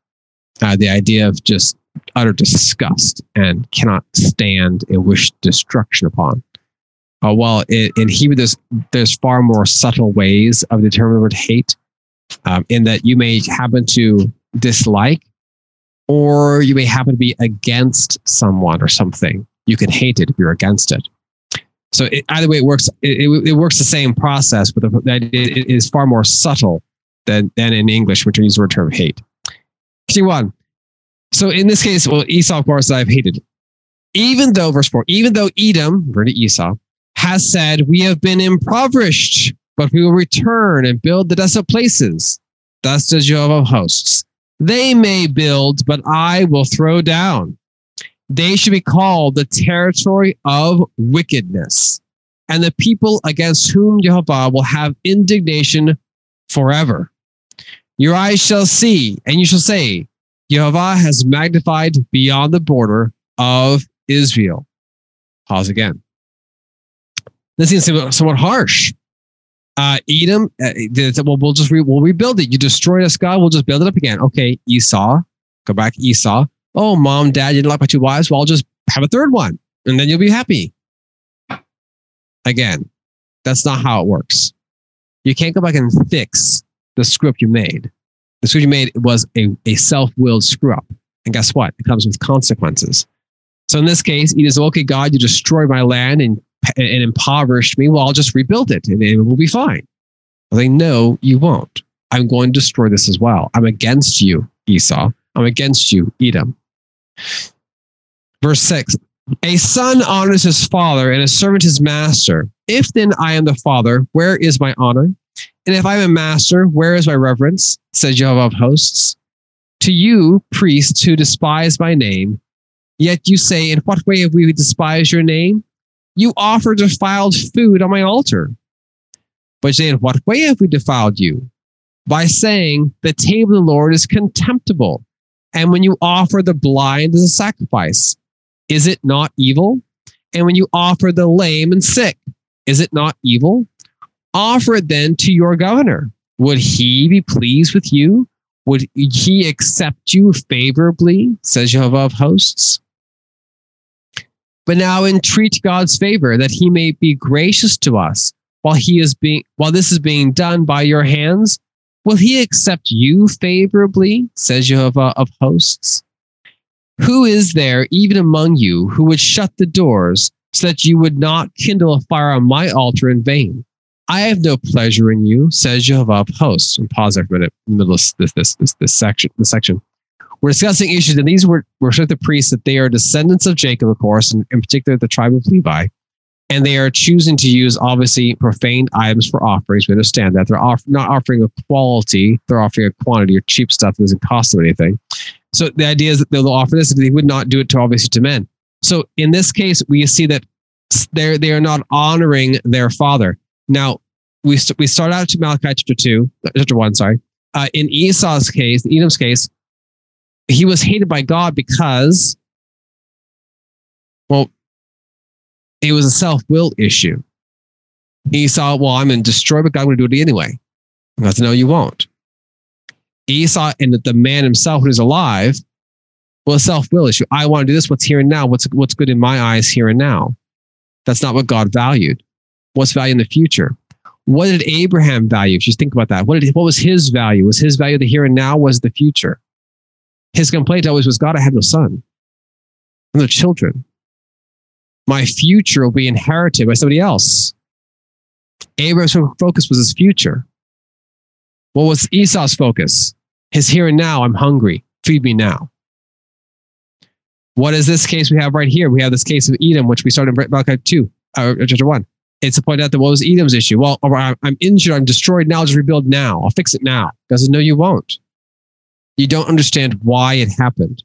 uh, the idea of just utter disgust and cannot stand and wish destruction upon. Uh, while in, in Hebrew, there's, there's far more subtle ways of determining the word hate, um, in that you may happen to dislike or you may happen to be against someone or something. You can hate it if you're against it. So it, either way, it works. It, it, it, works the same process, but the, it is far more subtle than, than in English, which we use the term hate. Continue on. So in this case, well, Esau, of course, I've hated. Even though, verse 4, even though Edom, refer to Esau, has said, We have been impoverished, but we will return and build the desolate places. Thus says Jehovah of hosts. They may build, but I will throw down. They should be called the territory of wickedness, and the people against whom Jehovah will have indignation forever. Your eyes shall see, and you shall say, Jehovah has magnified beyond the border of Israel. Pause again. This seems somewhat harsh. Uh, Edom, uh, well, we'll just re- we'll rebuild it. You destroyed us, God. We'll just build it up again. Okay, Esau, go back, Esau. Oh, mom, dad, you didn't like my two wives. Well, I'll just have a third one, and then you'll be happy. Again, that's not how it works. You can't go back and fix the script you made. The screw you made was a, a self-willed screw up. And guess what? It comes with consequences. So in this case, it is okay, God, you destroyed my land and, and impoverished me. Well, I'll just rebuild it and it will be fine. I say, no, you won't. I'm going to destroy this as well. I'm against you, Esau. I'm against you, Edom. Verse 6 A son honors his father and a servant his master. If then I am the father, where is my honor? And if I'm a master, where is my reverence? says Jehovah of hosts. To you, priests who despise my name, yet you say, In what way have we despised your name? You offer defiled food on my altar. But say, In what way have we defiled you? By saying, The table of the Lord is contemptible, And when you offer the blind as a sacrifice, is it not evil? And when you offer the lame and sick, is it not evil? Offer it then to your governor. Would he be pleased with you? Would he accept you favorably? Says Jehovah of hosts. But now entreat God's favor that he may be gracious to us while he is being while this is being done by your hands. Will he accept you favorably? Says Jehovah of hosts. Who is there even among you who would shut the doors so that you would not kindle a fire on my altar in vain? I have no pleasure in you, says Jehovah of hosts. And pause there for a minute in the middle of this this this, this section. This section. We're discussing issues, and these were were the priests that they are descendants of Jacob, of course, and in particular the tribe of Levi. And they are choosing to use obviously profane items for offerings. We understand that they're off, not offering a quality; they're offering a quantity or cheap stuff that doesn't cost them anything. So the idea is that they'll offer this, but they would not do it to obviously to men. So in this case, we see that they're they are not honoring their father. Now we st- we start out to Malachi chapter two, chapter one. Sorry, uh, in Esau's case, Edom's case, he was hated by God because, well, it was a self will issue. Esau, well, I'm going to destroy, but God, to do it anyway. God said, no, you won't. Esau and the man himself who is alive, well, a self will issue. I want to do this. What's here and now? What's what's good in my eyes here and now? That's not what God valued. What's value in the future? What did Abraham value? Just think about that. What did what was his value? Was his value the here and now? Was the future? His complaint always was, God, I have no son, no children. My future will be inherited by somebody else. Abraham's focus was his future. What was Esau's focus? His here and now. I'm hungry. Feed me now. What is this case we have right here? We have this case of Edom, which we started in Malachi 2, uh, chapter 1. It's to point out that what was Edom's issue? Well, I'm injured. I'm destroyed now. Just rebuild now. I'll fix it now. Doesn't know you won't. You don't understand why it happened.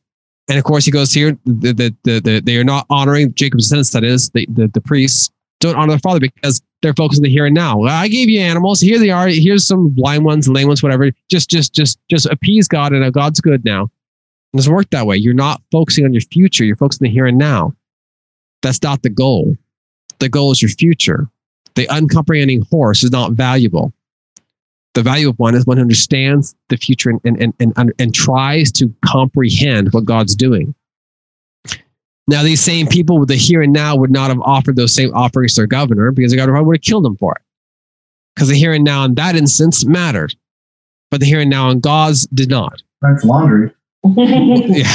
And of course, he goes here, the, the, the, the they are not honoring Jacob's descendants, that is, the, the, the priests don't honor their father because they're focused on the here and now. Well, I gave you animals. Here they are. Here's some blind ones, lame ones, whatever. Just, just, just, just appease God, and God's good now. It doesn't work that way. You're not focusing on your future. You're focusing on the here and now. That's not the goal. The goal is your future. The uncomprehending horse is not valuable. The value of one is one who understands the future and, and, and, and, and tries to comprehend what God's doing. Now, these same people with the here and now would not have offered those same offerings to their governor because the governor would have killed them for it. Because the here and now in that instance mattered, but the here and now in God's did not. That's laundry. yeah.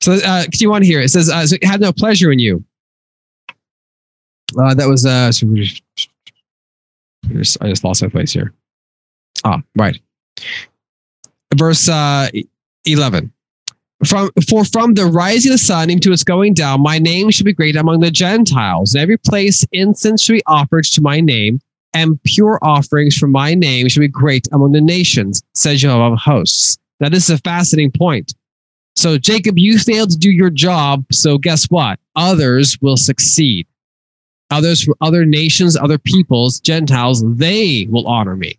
So, uh, you want to hear it says, uh, so it had no pleasure in you. Uh, that was, uh, I just lost my place here. Ah, right. Verse uh, 11. From, for from the rising of the sun into its going down, my name shall be great among the Gentiles. Every place incense should be offered to my name, and pure offerings for my name shall be great among the nations, says Jehovah of hosts. Now, this is a fascinating point. So, Jacob, you failed to do your job. So, guess what? Others will succeed others from other nations, other peoples, Gentiles, they will honor me.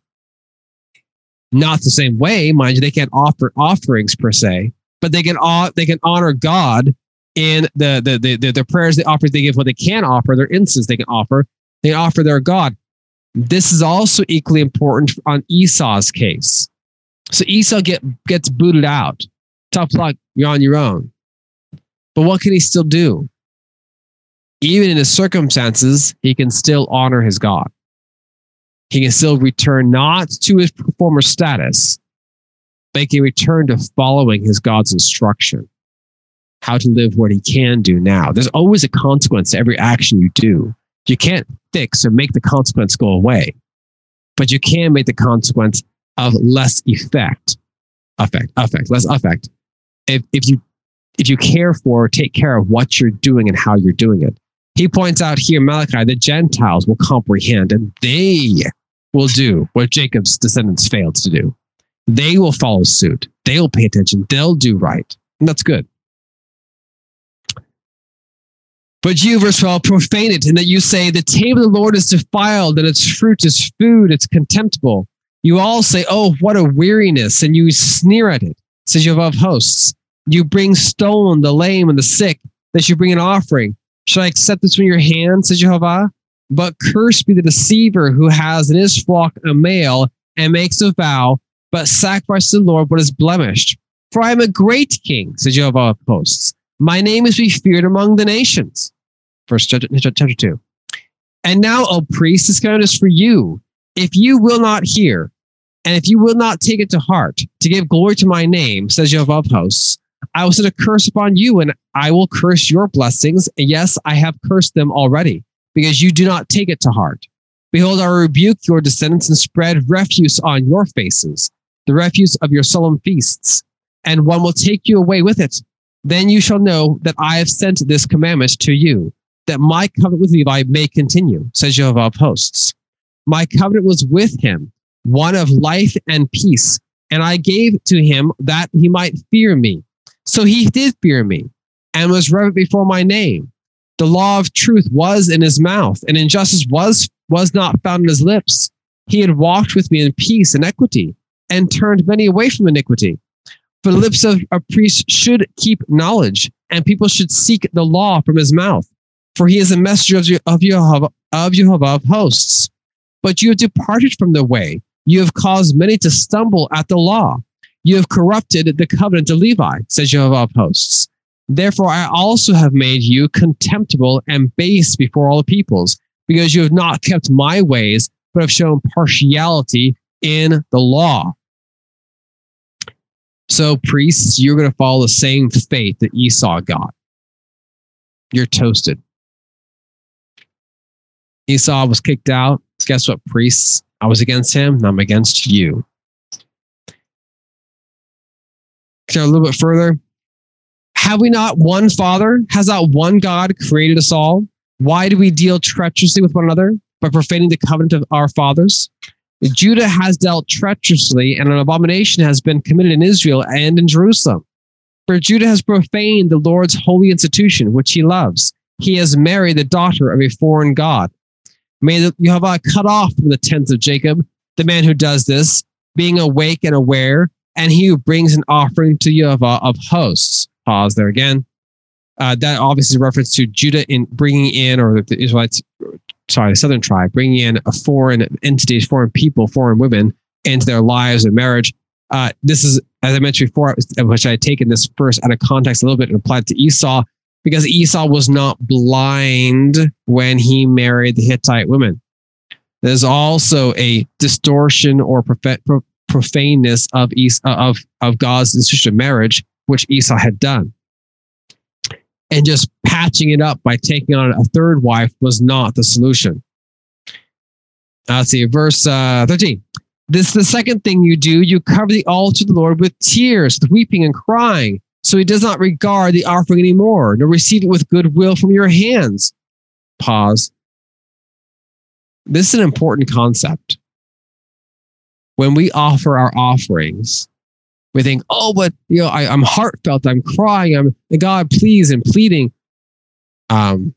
Not the same way, mind you, they can't offer offerings per se, but they can they can honor God in the the the, the, the prayers they offer. They give what they can offer, their incense they can offer. They offer their God. This is also equally important on Esau's case. So Esau get gets booted out. Tough luck, you're on your own. But what can he still do? Even in his circumstances, he can still honor his God. He can still return not to his former status, but he can return to following his God's instruction, how to live what he can do now. There's always a consequence to every action you do. You can't fix or make the consequence go away, but you can make the consequence of less effect, effect, effect, less effect. If, if you if you care for, take care of what you're doing and how you're doing it. He points out here, Malachi, the Gentiles will comprehend and they will do what Jacob's descendants failed to do. They will follow suit. They'll pay attention. They'll do right. And that's good. But you, verse 12, profane it in that you say, The table of the Lord is defiled, and its fruit is food, it's contemptible. You all say, Oh, what a weariness, and you sneer at it. says Jehovah of hosts. You bring stone, the lame, and the sick, that you bring an offering. Shall I accept this from your hand, says Jehovah? But cursed be the deceiver who has in his flock a male and makes a vow, but sacrifices the Lord what is blemished. For I am a great king, says Jehovah of hosts. My name is to be feared among the nations. Chapter, chapter 2. And now, O priest, this command is for you. If you will not hear, and if you will not take it to heart to give glory to my name, says Jehovah of hosts, I will set a curse upon you and I will curse your blessings. Yes, I have cursed them already because you do not take it to heart. Behold, I rebuke your descendants and spread refuse on your faces, the refuse of your solemn feasts, and one will take you away with it. Then you shall know that I have sent this commandment to you, that my covenant with Levi may continue, says Jehovah of hosts. My covenant was with him, one of life and peace, and I gave to him that he might fear me. So he did fear me and was reverent before my name. The law of truth was in his mouth, and injustice was, was not found in his lips. He had walked with me in peace and equity, and turned many away from iniquity. For the lips of a priest should keep knowledge, and people should seek the law from his mouth. For he is a messenger of, Jehovah, of Jehovah of hosts. But you have departed from the way. You have caused many to stumble at the law. You have corrupted the covenant of Levi, says Jehovah of hosts. Therefore, I also have made you contemptible and base before all the peoples, because you have not kept my ways, but have shown partiality in the law. So, priests, you're going to follow the same fate that Esau got. You're toasted. Esau was kicked out. Guess what, priests? I was against him, I'm against you. A little bit further. Have we not one Father? Has not one God created us all? Why do we deal treacherously with one another by profaning the covenant of our fathers? Judah has dealt treacherously, and an abomination has been committed in Israel and in Jerusalem. For Judah has profaned the Lord's holy institution, which he loves. He has married the daughter of a foreign God. May you Jehovah cut off from the tents of Jacob the man who does this, being awake and aware, and he who brings an offering to Jehovah of hosts. Pause there again. Uh, that obviously is reference to Judah in bringing in, or the Israelites, sorry, the southern tribe, bringing in a foreign entities, foreign people, foreign women into their lives and marriage. Uh, this is, as I mentioned before, which I had taken this first out of context a little bit and applied to Esau, because Esau was not blind when he married the Hittite women. There's also a distortion or profaneness of Esau, of of God's institution of marriage, which Esau had done, and just patching it up by taking on a third wife was not the solution. Uh, let's see, verse uh, thirteen. This is the second thing you do. You cover the altar of the Lord with tears, with weeping and crying. So he does not regard the offering anymore, nor receive it with goodwill from your hands. Pause. This is an important concept when we offer our offerings, we think, oh, but you know, I, am heartfelt, I'm crying, I'm God, please, and pleading. Um,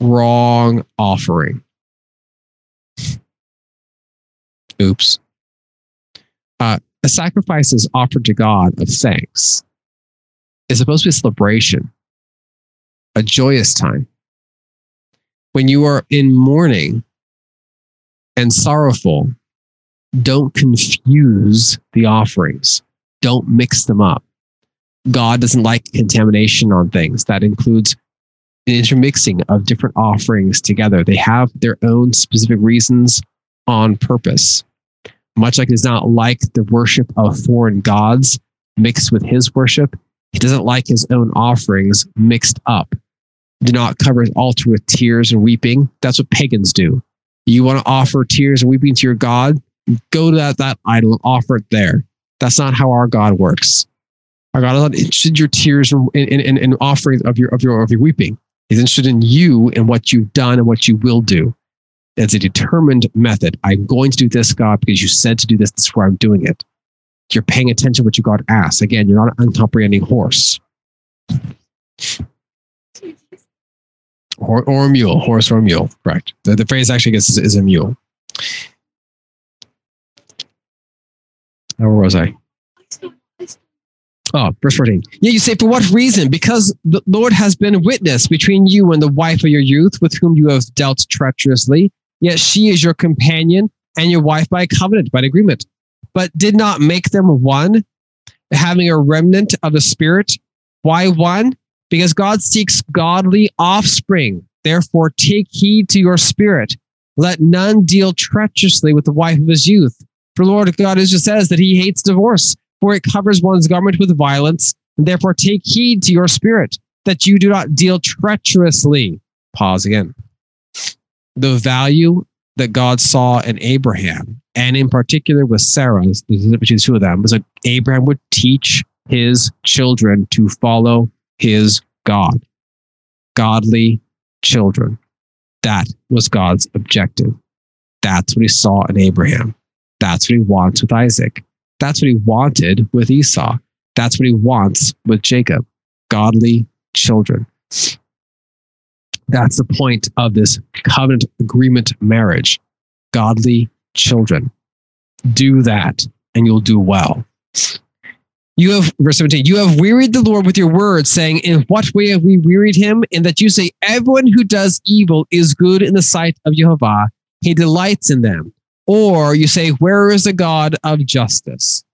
wrong offering. Oops. Uh, a sacrifice is offered to God of thanks. It's supposed to be a celebration, a joyous time. When you are in mourning and sorrowful, don't confuse the offerings. Don't mix them up. God doesn't like contamination on things. That includes an intermixing of different offerings together. They have their own specific reasons on purpose. Much like it's not like the worship of foreign gods mixed with his worship, he doesn't like his own offerings mixed up. Do not cover his altar with tears and weeping. That's what pagans do. You want to offer tears and weeping to your God? Go to that, that idol and offer it there. That's not how our God works. Our God is not interested in your tears and in, in, in offering of your, of your, of your weeping. He's interested in you and what you've done and what you will do. It's a determined method. I'm going to do this, God, because you said to do this. This is where I'm doing it. You're paying attention to what you God asked. Again, you're not an uncomprehending horse. Or, or a mule, horse or a mule, correct. The, the phrase actually is, is a mule. Where was I? Oh, verse 14. Yeah, you say, for what reason? Because the Lord has been witness between you and the wife of your youth, with whom you have dealt treacherously. Yet she is your companion and your wife by covenant, by agreement, but did not make them one, having a remnant of the Spirit. Why one? Because God seeks godly offspring. Therefore, take heed to your spirit. Let none deal treacherously with the wife of his youth. For Lord God just says that he hates divorce, for it covers one's garment with violence. And therefore, take heed to your spirit, that you do not deal treacherously. Pause again. The value that God saw in Abraham, and in particular with Sarah, between the two of them, was that Abraham would teach his children to follow his God. Godly children. That was God's objective. That's what he saw in Abraham. That's what he wants with Isaac. That's what he wanted with Esau. That's what he wants with Jacob. Godly children. That's the point of this covenant agreement marriage. Godly children. Do that and you'll do well. You have, verse 17, you have wearied the Lord with your words, saying, In what way have we wearied him? In that you say, Everyone who does evil is good in the sight of Jehovah. He delights in them. Or you say, Where is the God of justice?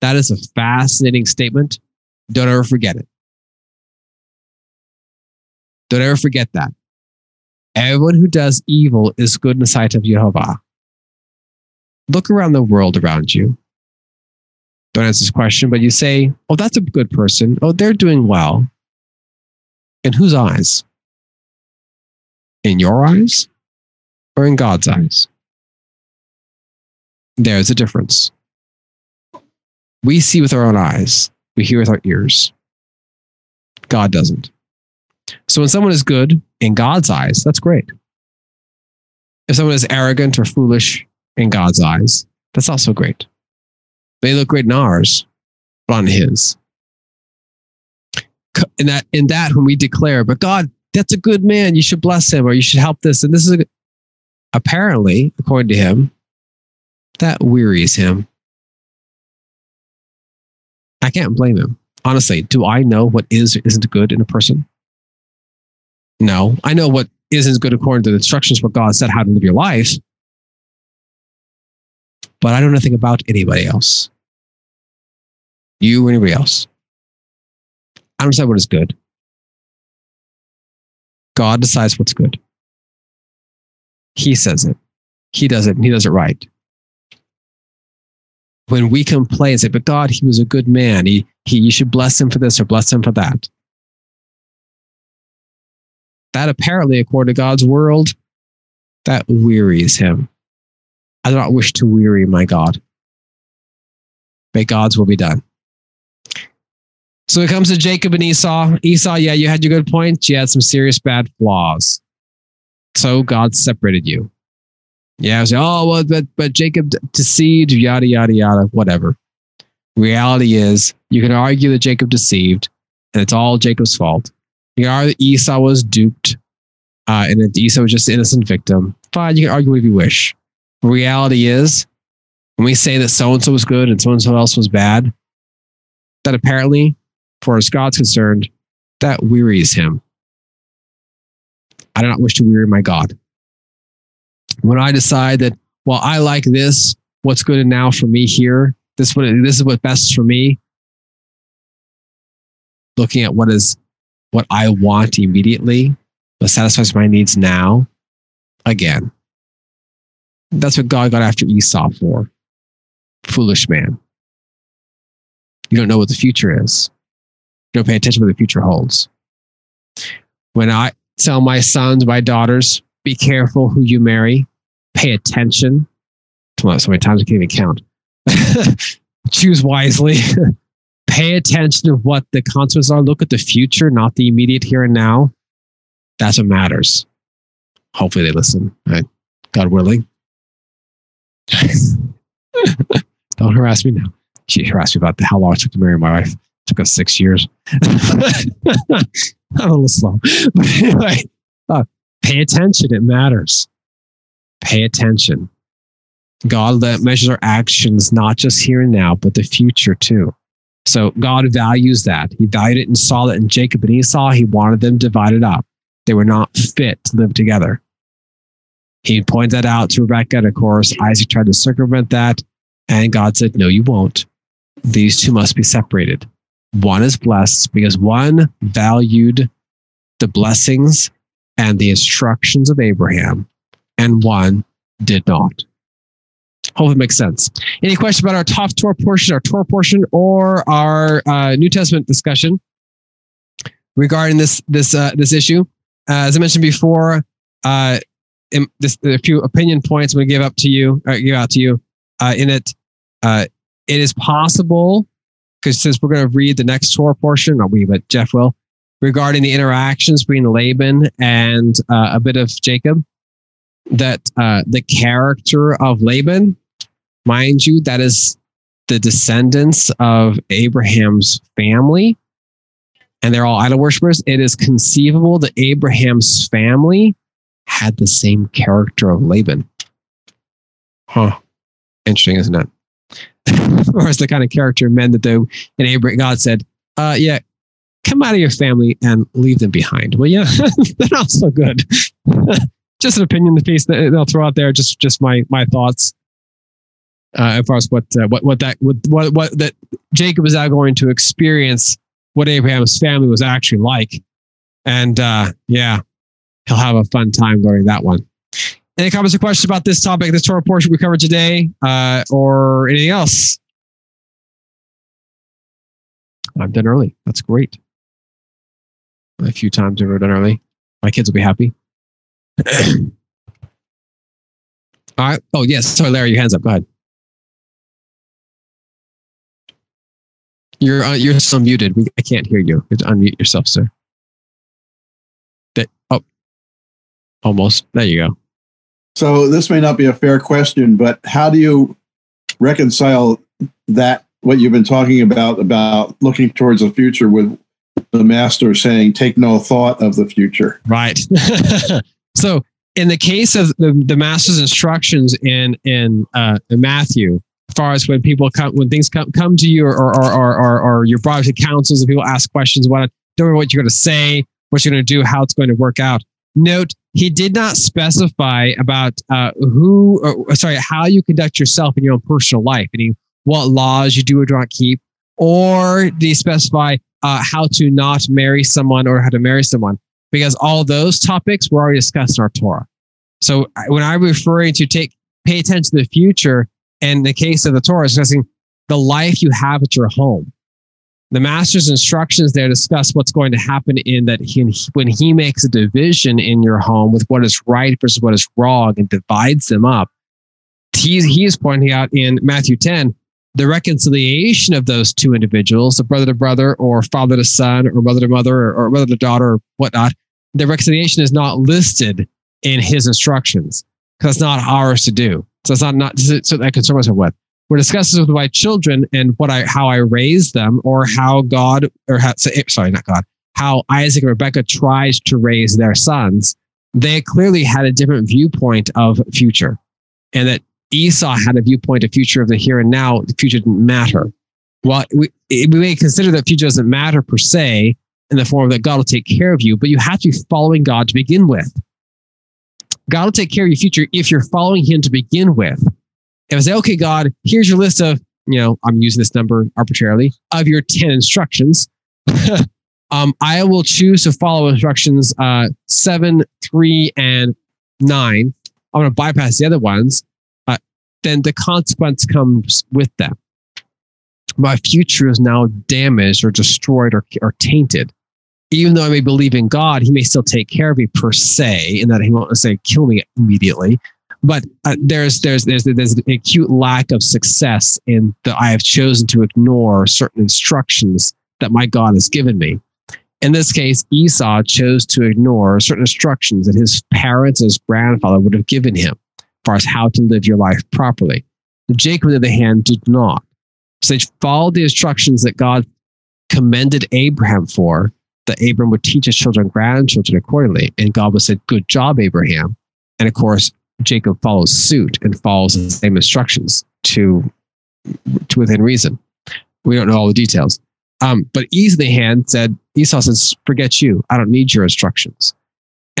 That is a fascinating statement. Don't ever forget it. Don't ever forget that. Everyone who does evil is good in the sight of Jehovah. Look around the world around you. Don't answer this question, but you say, Oh, that's a good person. Oh, they're doing well. In whose eyes? In your eyes or in God's eyes? There's a difference. We see with our own eyes, we hear with our ears. God doesn't. So when someone is good in God's eyes, that's great. If someone is arrogant or foolish in God's eyes, that's also great. They look great in ours, but on His. In that, in that, when we declare, but God, that's a good man, you should bless him, or you should help this, and this is a, apparently, according to him, that wearies him. I can't blame him. Honestly, do I know what is isn't good in a person? No, I know what isn't good according to the instructions what God said how to live your life, but I don't know nothing about anybody else. You or anybody else. I don't decide what is good. God decides what's good. He says it. He does it, and he does it right. When we complain and say, but God, he was a good man. He, he, you should bless him for this or bless him for that. That apparently, according to God's world, that wearies him. I do not wish to weary my God. May God's will be done. So it comes to Jacob and Esau. Esau, yeah, you had your good points. You had some serious bad flaws. So God separated you. Yeah, I like, oh well, but but Jacob deceived, yada yada yada, whatever. Reality is, you can argue that Jacob deceived, and it's all Jacob's fault. You can argue that Esau was duped, uh, and that Esau was just an innocent victim. Fine, you can argue if you wish. Reality is, when we say that so and so was good and so and so else was bad, that apparently, for as God's concerned, that wearies him. I do not wish to weary my God. When I decide that, well, I like this, what's good now for me here, this what this is what best for me. Looking at what is what I want immediately, what satisfies my needs now. Again, that's what God got after Esau for. Foolish man. You don't know what the future is. You don't pay attention to what the future holds. When I tell my sons, my daughters, be careful who you marry, pay attention. Come on, so many times I can't even count. Choose wisely. pay attention to what the consequences are. Look at the future, not the immediate here and now. That's what matters. Hopefully they listen, right? God willing. Don't harass me now. She harassed me about how long it took to marry my wife. It took us six years. I'm a little slow. But anyway, uh, pay attention. It matters. Pay attention. God that measures our actions, not just here and now, but the future too. So God values that. He valued it and saw that in Jacob and Esau, he wanted them divided up. They were not fit to live together. He pointed that out to Rebecca, and of course, Isaac tried to circumvent that, and God said, No, you won't. These two must be separated. One is blessed because one valued the blessings and the instructions of Abraham, and one did not. Hope it makes sense. Any questions about our top Torah portion, our Torah portion, or our uh, New Testament discussion regarding this this uh, this issue? Uh, as I mentioned before, uh, in this, a few opinion points to give up to you, or give out to you. Uh, in it, uh, it is possible because since we're going to read the next Torah portion, not we, but Jeff will, regarding the interactions between Laban and uh, a bit of Jacob, that uh, the character of Laban, mind you, that is the descendants of Abraham's family, and they're all idol worshippers. It is conceivable that Abraham's family had the same character of Laban. Huh. Interesting, isn't it? or as the kind of character men that do in Abraham, God said, uh, yeah, come out of your family and leave them behind. Well, yeah, they're not so good. just an opinion, piece that they'll throw out there. Just, just my my thoughts uh, as far as what uh, what what that what, what what that Jacob is now going to experience what Abraham's family was actually like, and uh, yeah, he'll have a fun time learning that one. Any comments or questions about this topic, this Torah portion we covered today, uh, or anything else? I'm done early. That's great. A few times I've done early. My kids will be happy. All right. Oh, yes. Sorry, Larry, your hands up. Go ahead. You're uh, you're still muted. We, I can't hear you. You have to unmute yourself, sir. That oh, almost. There you go. So this may not be a fair question, but how do you reconcile that what you've been talking about about looking towards the future with the master saying take no thought of the future Right. so in the case of the, the master's instructions in in, uh, in Matthew, as far as when people come when things come come to you or or or or, or you're brought to councils and people ask questions, what don't know what you're going to say, what you're going to do, how it's going to work out. Note he did not specify about uh, who, or, sorry, how you conduct yourself in your own personal life, meaning what laws you do or do not keep, or did he specify uh, how to not marry someone or how to marry someone? Because all those topics were already discussed in our Torah. So when I'm referring to take pay attention to the future, in the case of the Torah, is discussing the life you have at your home. The master's instructions there discuss what's going to happen in that he, when he makes a division in your home with what is right versus what is wrong and divides them up. He's, he is pointing out in Matthew 10 the reconciliation of those two individuals, a brother to brother, or father to son, or mother to mother, or, or mother to daughter, or whatnot. The reconciliation is not listed in his instructions because it's not ours to do. So it's not not so that I concern myself with. We're discussing with my children and what I how I raised them, or how God or how eh, sorry not God how Isaac and Rebecca tried to raise their sons. They clearly had a different viewpoint of future, and that Esau had a viewpoint of future of the here and now. The future didn't matter. Well, we, we may consider that future doesn't matter per se in the form that God will take care of you, but you have to be following God to begin with. God will take care of your future if you're following Him to begin with. If I say, okay, God, here's your list of, you know, I'm using this number arbitrarily, of your 10 instructions, um, I will choose to follow instructions uh, seven, three, and nine. I'm going to bypass the other ones. Then the consequence comes with that. My future is now damaged or destroyed or, or tainted even though I may believe in God, He may still take care of me per se, in that He won't say kill me immediately. But uh, there's there's there's there's an acute lack of success in that I have chosen to ignore certain instructions that my God has given me. In this case, Esau chose to ignore certain instructions that his parents, his grandfather would have given him, far as how to live your life properly. Jacob, on the other hand, did not. So they followed the instructions that God commended Abraham for, that Abram would teach his children and grandchildren accordingly. And God would say, Good job, Abraham. And of course, Jacob follows suit and follows the same instructions to, to within reason. We don't know all the details. Um, but Esau, the hand, said, Esau says, forget you. I don't need your instructions.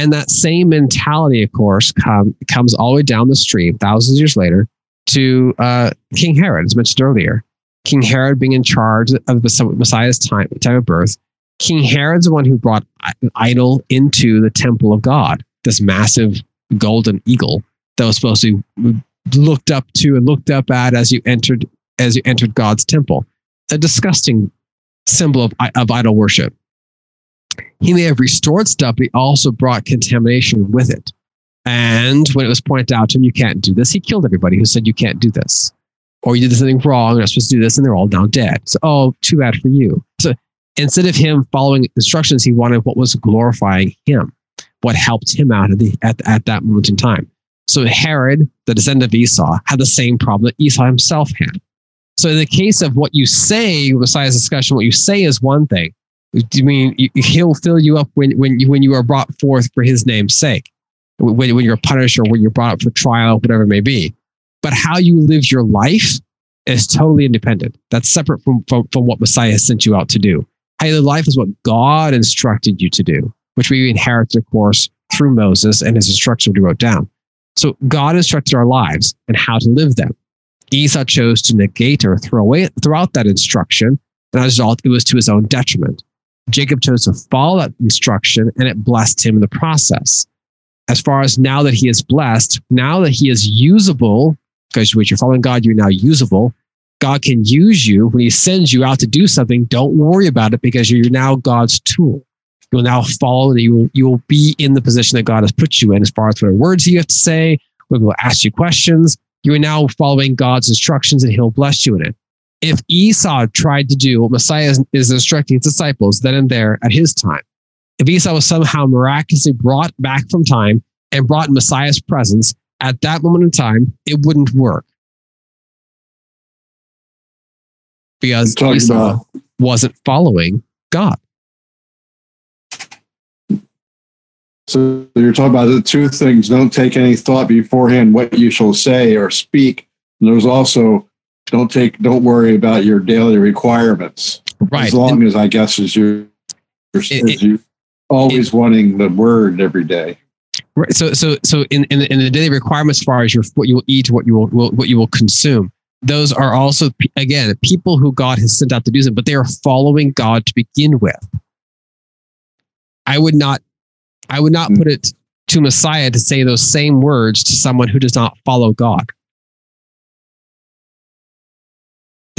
And that same mentality, of course, come, comes all the way down the stream, thousands of years later, to uh, King Herod, as mentioned earlier. King Herod being in charge of the Messiah's time, time of birth. King Herod's the one who brought an idol into the temple of God, this massive golden eagle that was supposed to be looked up to and looked up at as you entered as you entered God's temple. A disgusting symbol of, of idol worship. He may have restored stuff, but he also brought contamination with it. And when it was pointed out to him, you can't do this, he killed everybody who said you can't do this. Or you did something wrong, you're not supposed to do this, and they're all now dead. So, oh, too bad for you. So instead of him following instructions, he wanted what was glorifying him, what helped him out at, the, at, at that moment in time. So Herod, the descendant of Esau, had the same problem that Esau himself had. So in the case of what you say, Messiah's discussion, what you say is one thing. Do you mean he'll fill you up when when you, when you are brought forth for his name's sake, when, when you're punished or when you're brought up for trial, whatever it may be. But how you live your life is totally independent. That's separate from, from, from what Messiah sent you out to do. How you live life is what God instructed you to do, which we inherited, of course, through Moses and his instructions we wrote down. So God instructed our lives and how to live them. Esau chose to negate or throw away throughout that instruction, and as a result, it was to his own detriment. Jacob chose to follow that instruction, and it blessed him in the process. As far as now that he is blessed, now that he is usable, because when you're following God, you're now usable. God can use you when he sends you out to do something. Don't worry about it because you're now God's tool. You will now follow, and you will, you will be in the position that God has put you in as far as what words you have to say, we will ask you questions, you are now following God's instructions and he'll bless you in it. If Esau tried to do what Messiah is instructing his disciples then and there at his time, if Esau was somehow miraculously brought back from time and brought in Messiah's presence at that moment in time, it wouldn't work. Because Esau about- wasn't following God. So you're talking about the two things. Don't take any thought beforehand what you shall say or speak. And there's also don't take don't worry about your daily requirements. Right. As long and, as I guess as you as you always it, wanting the word every day. Right. So so so in, in in the daily requirements as far as your what you will eat, what you will, will what you will consume, those are also again people who God has sent out to do something, but they are following God to begin with. I would not I would not mm. put it to Messiah to say those same words to someone who does not follow God.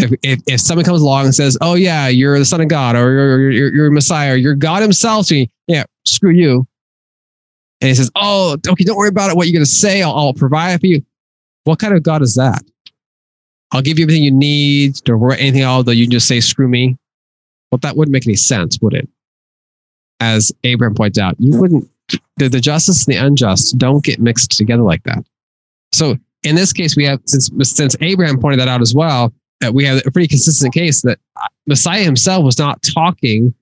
If, if, if someone comes along and says, "Oh yeah, you're the son of God," or "You're you're, you're Messiah," or "You're God Himself," to me, yeah, screw you. And he says, "Oh, okay, don't worry about it. What you're going to say, I'll, I'll provide for you." What kind of God is that? I'll give you everything you need. Don't worry anything else. Though you can just say, "Screw me." Well, that wouldn't make any sense, would it? as Abraham points out, you wouldn't, the, the justice and the unjust don't get mixed together like that. So in this case, we have, since, since Abraham pointed that out as well, that we have a pretty consistent case that Messiah himself was not talking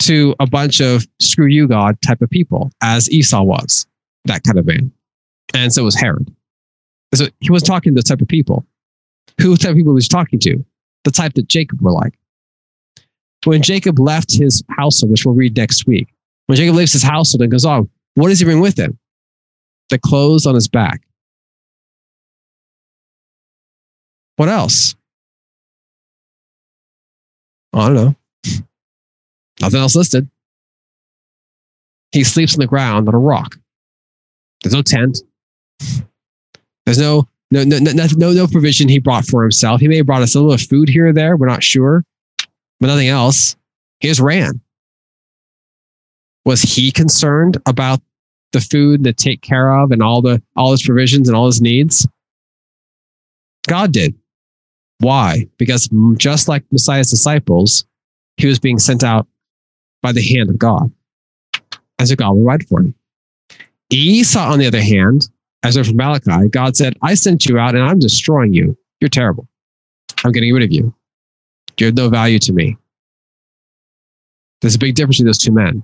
to a bunch of screw you God type of people as Esau was, that kind of man. And so was Herod. So he was talking to the type of people. Who type of people he was talking to? The type that Jacob were like when Jacob left his household, which we'll read next week, when Jacob leaves his household and goes on, what does he bring with him? The clothes on his back. What else? I don't know. Nothing else listed. He sleeps on the ground on a rock. There's no tent. There's no no no no no, no provision he brought for himself. He may have brought us a little food here or there. We're not sure but nothing else. He just ran. Was he concerned about the food to take care of and all the all his provisions and all his needs? God did. Why? Because just like Messiah's disciples, he was being sent out by the hand of God. As a God will provide for him. Esau, on the other hand, as from Malachi, God said, I sent you out and I'm destroying you. You're terrible. I'm getting rid of you. You're no value to me. There's a big difference between those two men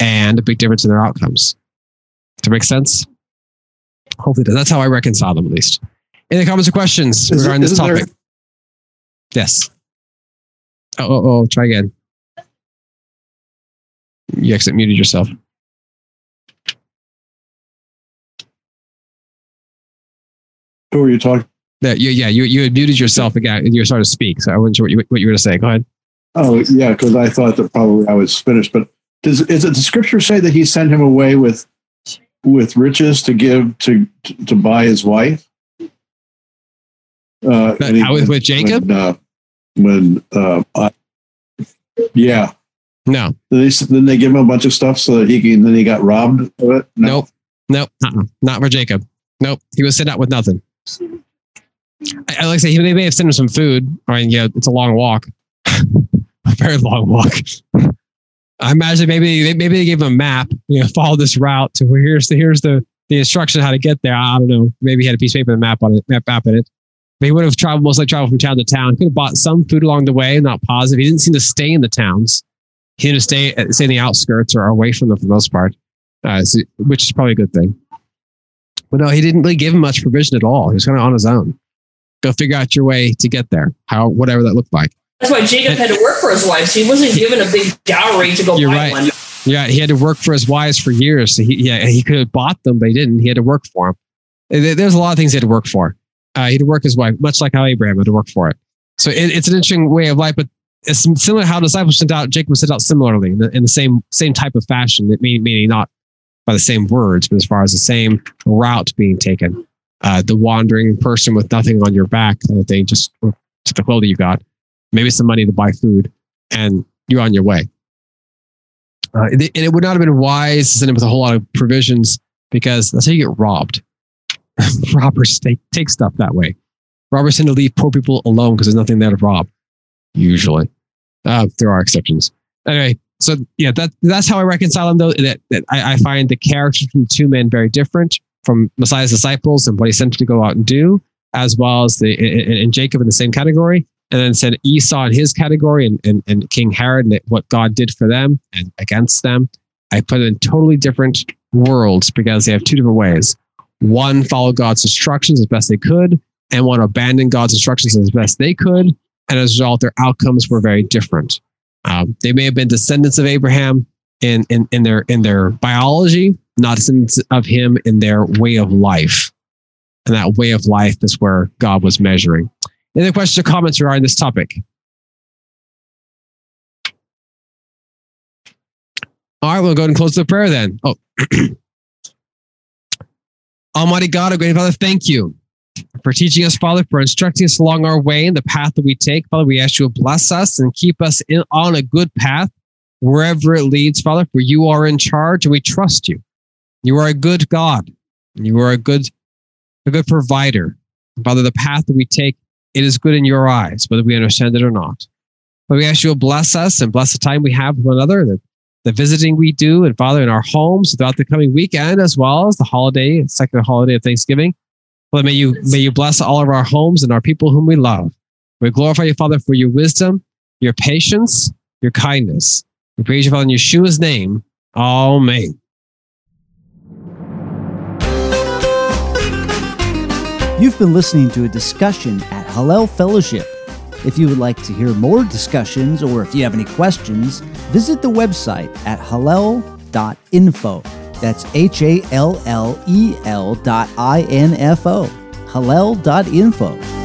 and a big difference in their outcomes. Does that make sense? Hopefully, does. That's how I reconcile them, at least. Any comments or questions is regarding this topic? There, yes. Oh, oh, oh, try again. You exit muted yourself. Who are you talking? Yeah, you, yeah, you, you had muted yourself again and you started to speak. So I wasn't sure what you, what you were going to say. Go ahead. Oh, yeah, because I thought that probably I was finished. But does is it the scripture say that he sent him away with with riches to give to to buy his wife? Uh, and he- How with, Jacob? When, uh, when uh, I- yeah, No, Did they, didn't they give him a bunch of stuff so that he can, then he got robbed of it? No. nope, nope, uh-uh, not for Jacob. Nope, he was sent out with nothing. I, I like to say, they may have sent him some food. I mean, yeah, it's a long walk, a very long walk. I imagine maybe they, maybe they gave him a map. You know, follow this route to where here's the here's the the instruction how to get there. I don't know. Maybe he had a piece of paper with a map on it, map, map in it. But he would have traveled most likely traveled from town to town. Could have bought some food along the way. Not positive. He didn't seem to stay in the towns. He didn't stay stay in the outskirts or away from them for the most part, uh, so- which is probably a good thing. But no, he didn't really give him much provision at all. He was kind of on his own. Go figure out your way to get there. How whatever that looked like. That's why Jacob had to work for his wife. So he wasn't given a big dowry to go You're buy right. one. Yeah, he had to work for his wives for years. So he, yeah, he could have bought them, but he didn't. He had to work for them. There's a lot of things he had to work for. Uh, he had to work his wife, much like how Abraham had to work for it. So it, it's an interesting way of life, but it's similar how disciples sent out. Jacob was sent out similarly in the, in the same same type of fashion. Mean, meaning not by the same words, but as far as the same route being taken. Uh, the wandering person with nothing on your back, kind of thing, just just the clothing you got, maybe some money to buy food, and you're on your way. Uh, and it would not have been wise to send him with a whole lot of provisions because that's how you get robbed. Robbers take, take stuff that way. Robbers tend to leave poor people alone because there's nothing there to rob, usually. Uh, there are exceptions. Anyway, so yeah, that that's how I reconcile them, though. That, that I, I find the characters from the two men very different from Messiah's disciples and what he sent to go out and do, as well as the and, and Jacob in the same category and then send Esau in his category and, and, and King Herod and what God did for them and against them. I put in totally different worlds because they have two different ways. One followed God's instructions as best they could, and one abandoned God's instructions as best they could. And as a result, their outcomes were very different. Um, they may have been descendants of Abraham in, in, in their in their biology, not descendants of him in their way of life. And that way of life is where God was measuring. Any questions or comments regarding this topic? All right, we'll go ahead and close the prayer then. Oh, Almighty God, our great Father, thank you for teaching us, Father, for instructing us along our way in the path that we take. Father, we ask you to bless us and keep us in, on a good path wherever it leads, Father, for you are in charge and we trust you. You are a good God. You are a good, a good provider. Father, the path that we take it is good in your eyes, whether we understand it or not. But we ask you to bless us and bless the time we have with one another, the, the visiting we do, and Father, in our homes throughout the coming weekend, as well as the holiday, second holiday of Thanksgiving. Father, may you may you bless all of our homes and our people whom we love. We glorify you, Father, for your wisdom, your patience, your kindness. We praise you, Father, in Yeshua's name. Amen. You've been listening to a discussion at Hallel Fellowship. If you would like to hear more discussions or if you have any questions, visit the website at hallel.info. That's H A L L E L dot I N F O. Hallel.info.